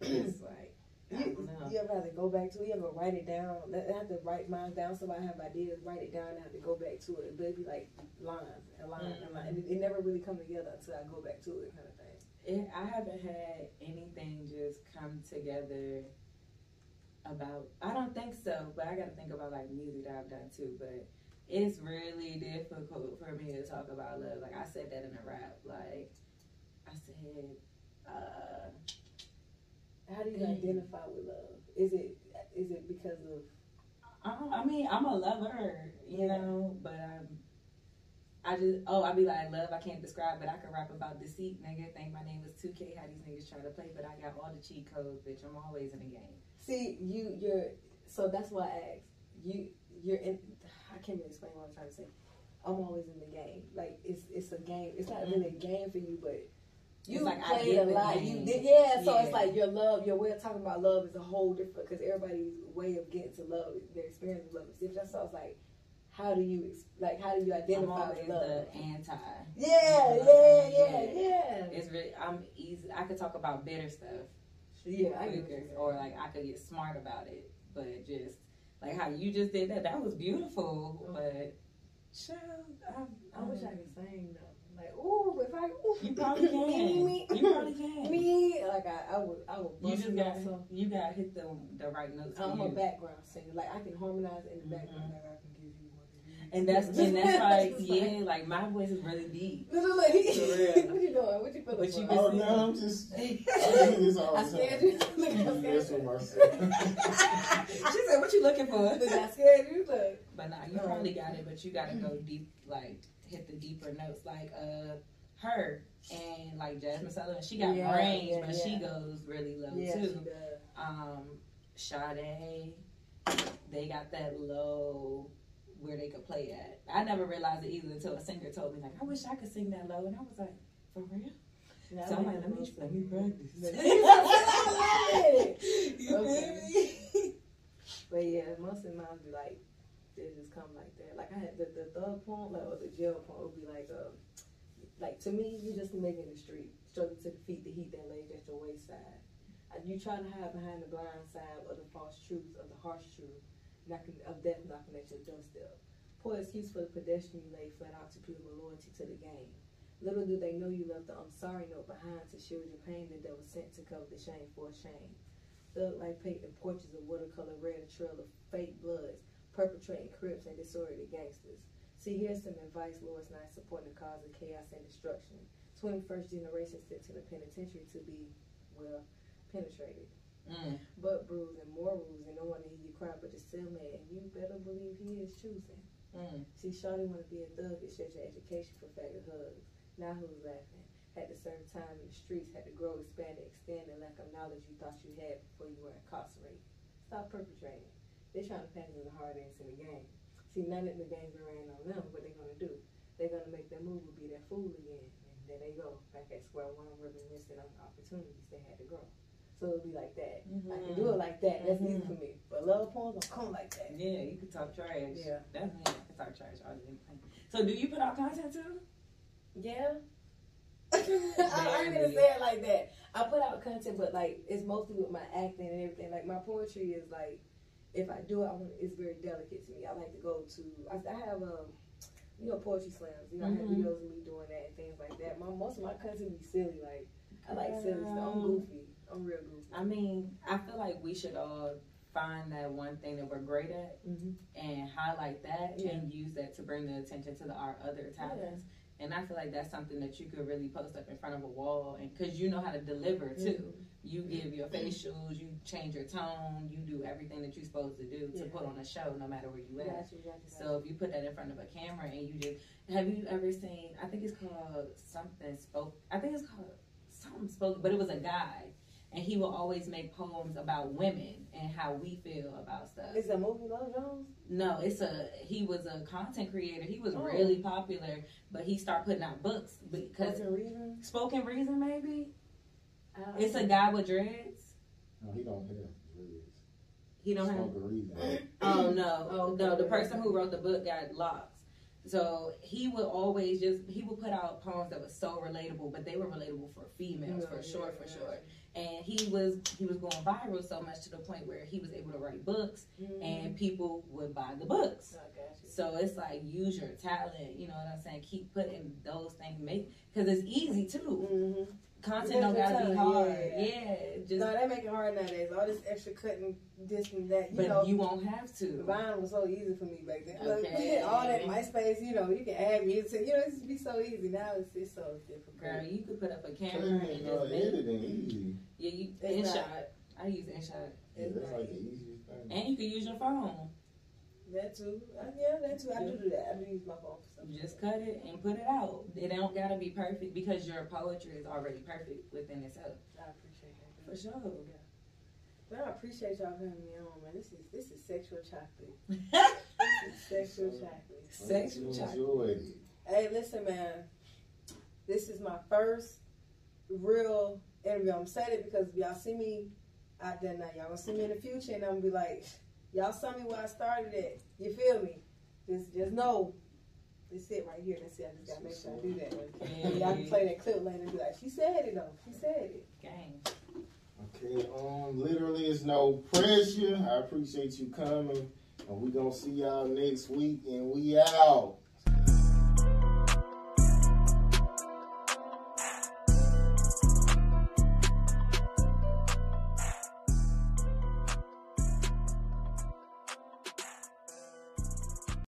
it's like you, know. you ever have to go back to it? You ever write it down? I have to write mine down. So I have ideas, write it down, and have to go back to it. But it'd be like lines and lines and lines, and it, it never really come together until I go back to it, kind of thing. It, I haven't had anything just come together about. I don't think so, but I got to think about like music that I've done too. But it's really difficult for me to talk about love. Like I said that in a rap. Like I said, uh, How do you identify with love? Is it is it because of I, I mean, I'm a lover, you know, but um, I just oh, I be like love. I can't describe, but I can rap about deceit, nigga. Think my name was 2K. How these niggas try to play, but I got all the cheat codes, bitch. I'm always in the game. See, you you're so that's why I asked. You you're in I can't even explain what I'm trying to say. I'm always in the game. Like it's it's a game. It's not really a mm-hmm. game for you, but you It's like I played a lot. game. You did, yeah. So it's like your love, your way of talking about love is a whole different because everybody's way of getting to love, their experience of love is different. So it's like, how do you like how do you I'm identify with love? the anti. Yeah, what yeah, yeah, yeah. It's really I'm easy. I could talk about bitter stuff Yeah, I get what quicker, you're saying. or like I could get smart about it, but just like how you just did that, that was beautiful. But child, I, I wish I could sing though. Like, ooh, if I, ooh, You probably can. me, me, You probably can. me, like I, I would, I would. You just got some- you got hit the the right notes. I'm a you. background singer. Like I can harmonize in the Mhm. background. Like I can give you one. of these. And that's and that's like yeah, like my voice is really deep. Look, look, look. For real. what you doing? What you feeling But you for? oh no, I'm just. I do this all I the scared time. you. Look, I Mess scared with you. myself. she said, "What you looking for?" Look, I scared you. Look. But nah, you No. probably got it. But you got to go deep, like hit the deeper notes. Like, uh, her and like Jazmine Sullivan, she got Yeah, range, yeah, but she goes really low Yeah, she too. does. Um, Sade, they got that low where they could play at. I never realized it either until a singer told me like, I wish I could sing that low, and I was like, for real? Now So I'm like, let me let me practice. You Okay. Me? but yeah, most of mine would be like, they just come like that. Like I had the, the thug point, like or the jail point would be like, um, like to me, you just making the street, struggle to defeat the heat that lays at your wayside. And you try to hide behind the blind side of the false truth, of the harsh truth, knocking of death knocking at your doorstep. Poor excuse for the pedestrian you lay flat out to prove a loyalty to the game. Little do they know you left the I'm sorry note behind to shield your pain that they were sent to cover the shame for shame. Look like painting portraits of watercolor red, a trail of fake bloods, perpetrating crips and disorderly gangsters. See, here's some advice Lord's not supporting the cause of chaos and destruction. 21st generation sent to the penitentiary to be, well, penetrated. Mm. But bruised and more bruised, and no one to hear you cry but the cellmate, and you better believe he is choosing. Mm. See, Shawty wanna be a thug, it shares your education for faggot hugs. Now who's laughing? Had to serve time in the streets, had to grow, expand, and extend the lack of knowledge you thought you had before you were incarcerated. Stop perpetrating. They're trying to pass in the hard ass in the game. See, none of the games are ran on them, what they gonna do? They're gonna make their move will be that fool again. And there they go, back at square one, reminiscing on opportunities they had to grow. So it'll be like that. I can do it like that. That's easy for me. But love poems don't come like that. Yeah, you can talk trash. Yeah. Definitely, I talk trash all day. So, do you put out content too? Yeah. I, I ain't gonna say it like that. I put out content, but like it's mostly with my acting and everything. Like my poetry is like, if I do it, I want it's very delicate to me. I like to go to. I, I have um, you know, poetry slams. You know, I have Mhm. videos of me doing that and things like that. My most of my content be silly. Like I like silly stuff. I'm goofy. I'm real. I mean, I feel like we should all find that one thing that we're great at Mm-hmm. and highlight that Yeah. and use that to bring the attention to the, our other talents. And I feel like that's something that you could really post up in front of a wall, and because you know how to deliver too. You give your facials, you change your tone, you do everything that you're supposed to do to Yeah. put on a show, no matter where you at. Gotcha, gotcha, gotcha. So if you put that in front of a camera and you just have you ever seen? I think it's called something spoke. I think it's called something spoke, but it was a guy, and he will always make poems about women and how we feel about stuff. Is a movie Love Jones? No, it's a he was a content creator. He was Oh. really popular, but he started putting out books because Spoken Reason? spoken reason maybe. I don't It's a guy with dreads. No, he don't have dreads. He don't have. Reason. Oh no, Oh, no. The person who wrote the book got locked. So he would always just he would put out poems that was so relatable, but they were relatable for females for Yeah, sure, yeah, for yeah. sure. And he was he was going viral so much to the point where he was able to write books, Mhm. and people would buy the books. So it's like use your talent, you know what I'm saying? Keep putting those things, make because it's easy too. Mm-hmm. Content don't gotta be hard. yeah. Yeah, just no, they make it hard nowadays. All this extra cutting, this and that. You but know, you won't have to. Vine was so easy for me back then. Look, Okay. all that MySpace, you know, you can add music. You know, it used to be so easy. Now it's, it's so difficult. Girl, you could put up a camera Cutting and and just editing easy. Yeah, you It's InShot. not. I use InShot, Yeah, that's like the easiest thing. and you can use your phone. That too. Uh, yeah, that too. I do do that. I do use my phone for just cut it and put it out. It don't gotta be perfect because your poetry is already perfect within itself. I appreciate that. For sure. But I appreciate y'all having me on, man. This is this is sexual chocolate. This is sexual chocolate. Sexual chocolate. Hey, listen, man. This is my first real interview. I'm saying it because y'all see me out there now. Y'all gonna see me in the future, and I'm gonna be like, y'all saw me where I started at. You feel me? Just, just know. This it right here. That's it. I just gotta make sure I do that. And y'all can play that clip later and be like, she said it though. She said it. Gang. Okay, um, literally, it's no pressure. I appreciate you coming, and we gonna see y'all next week, and we out.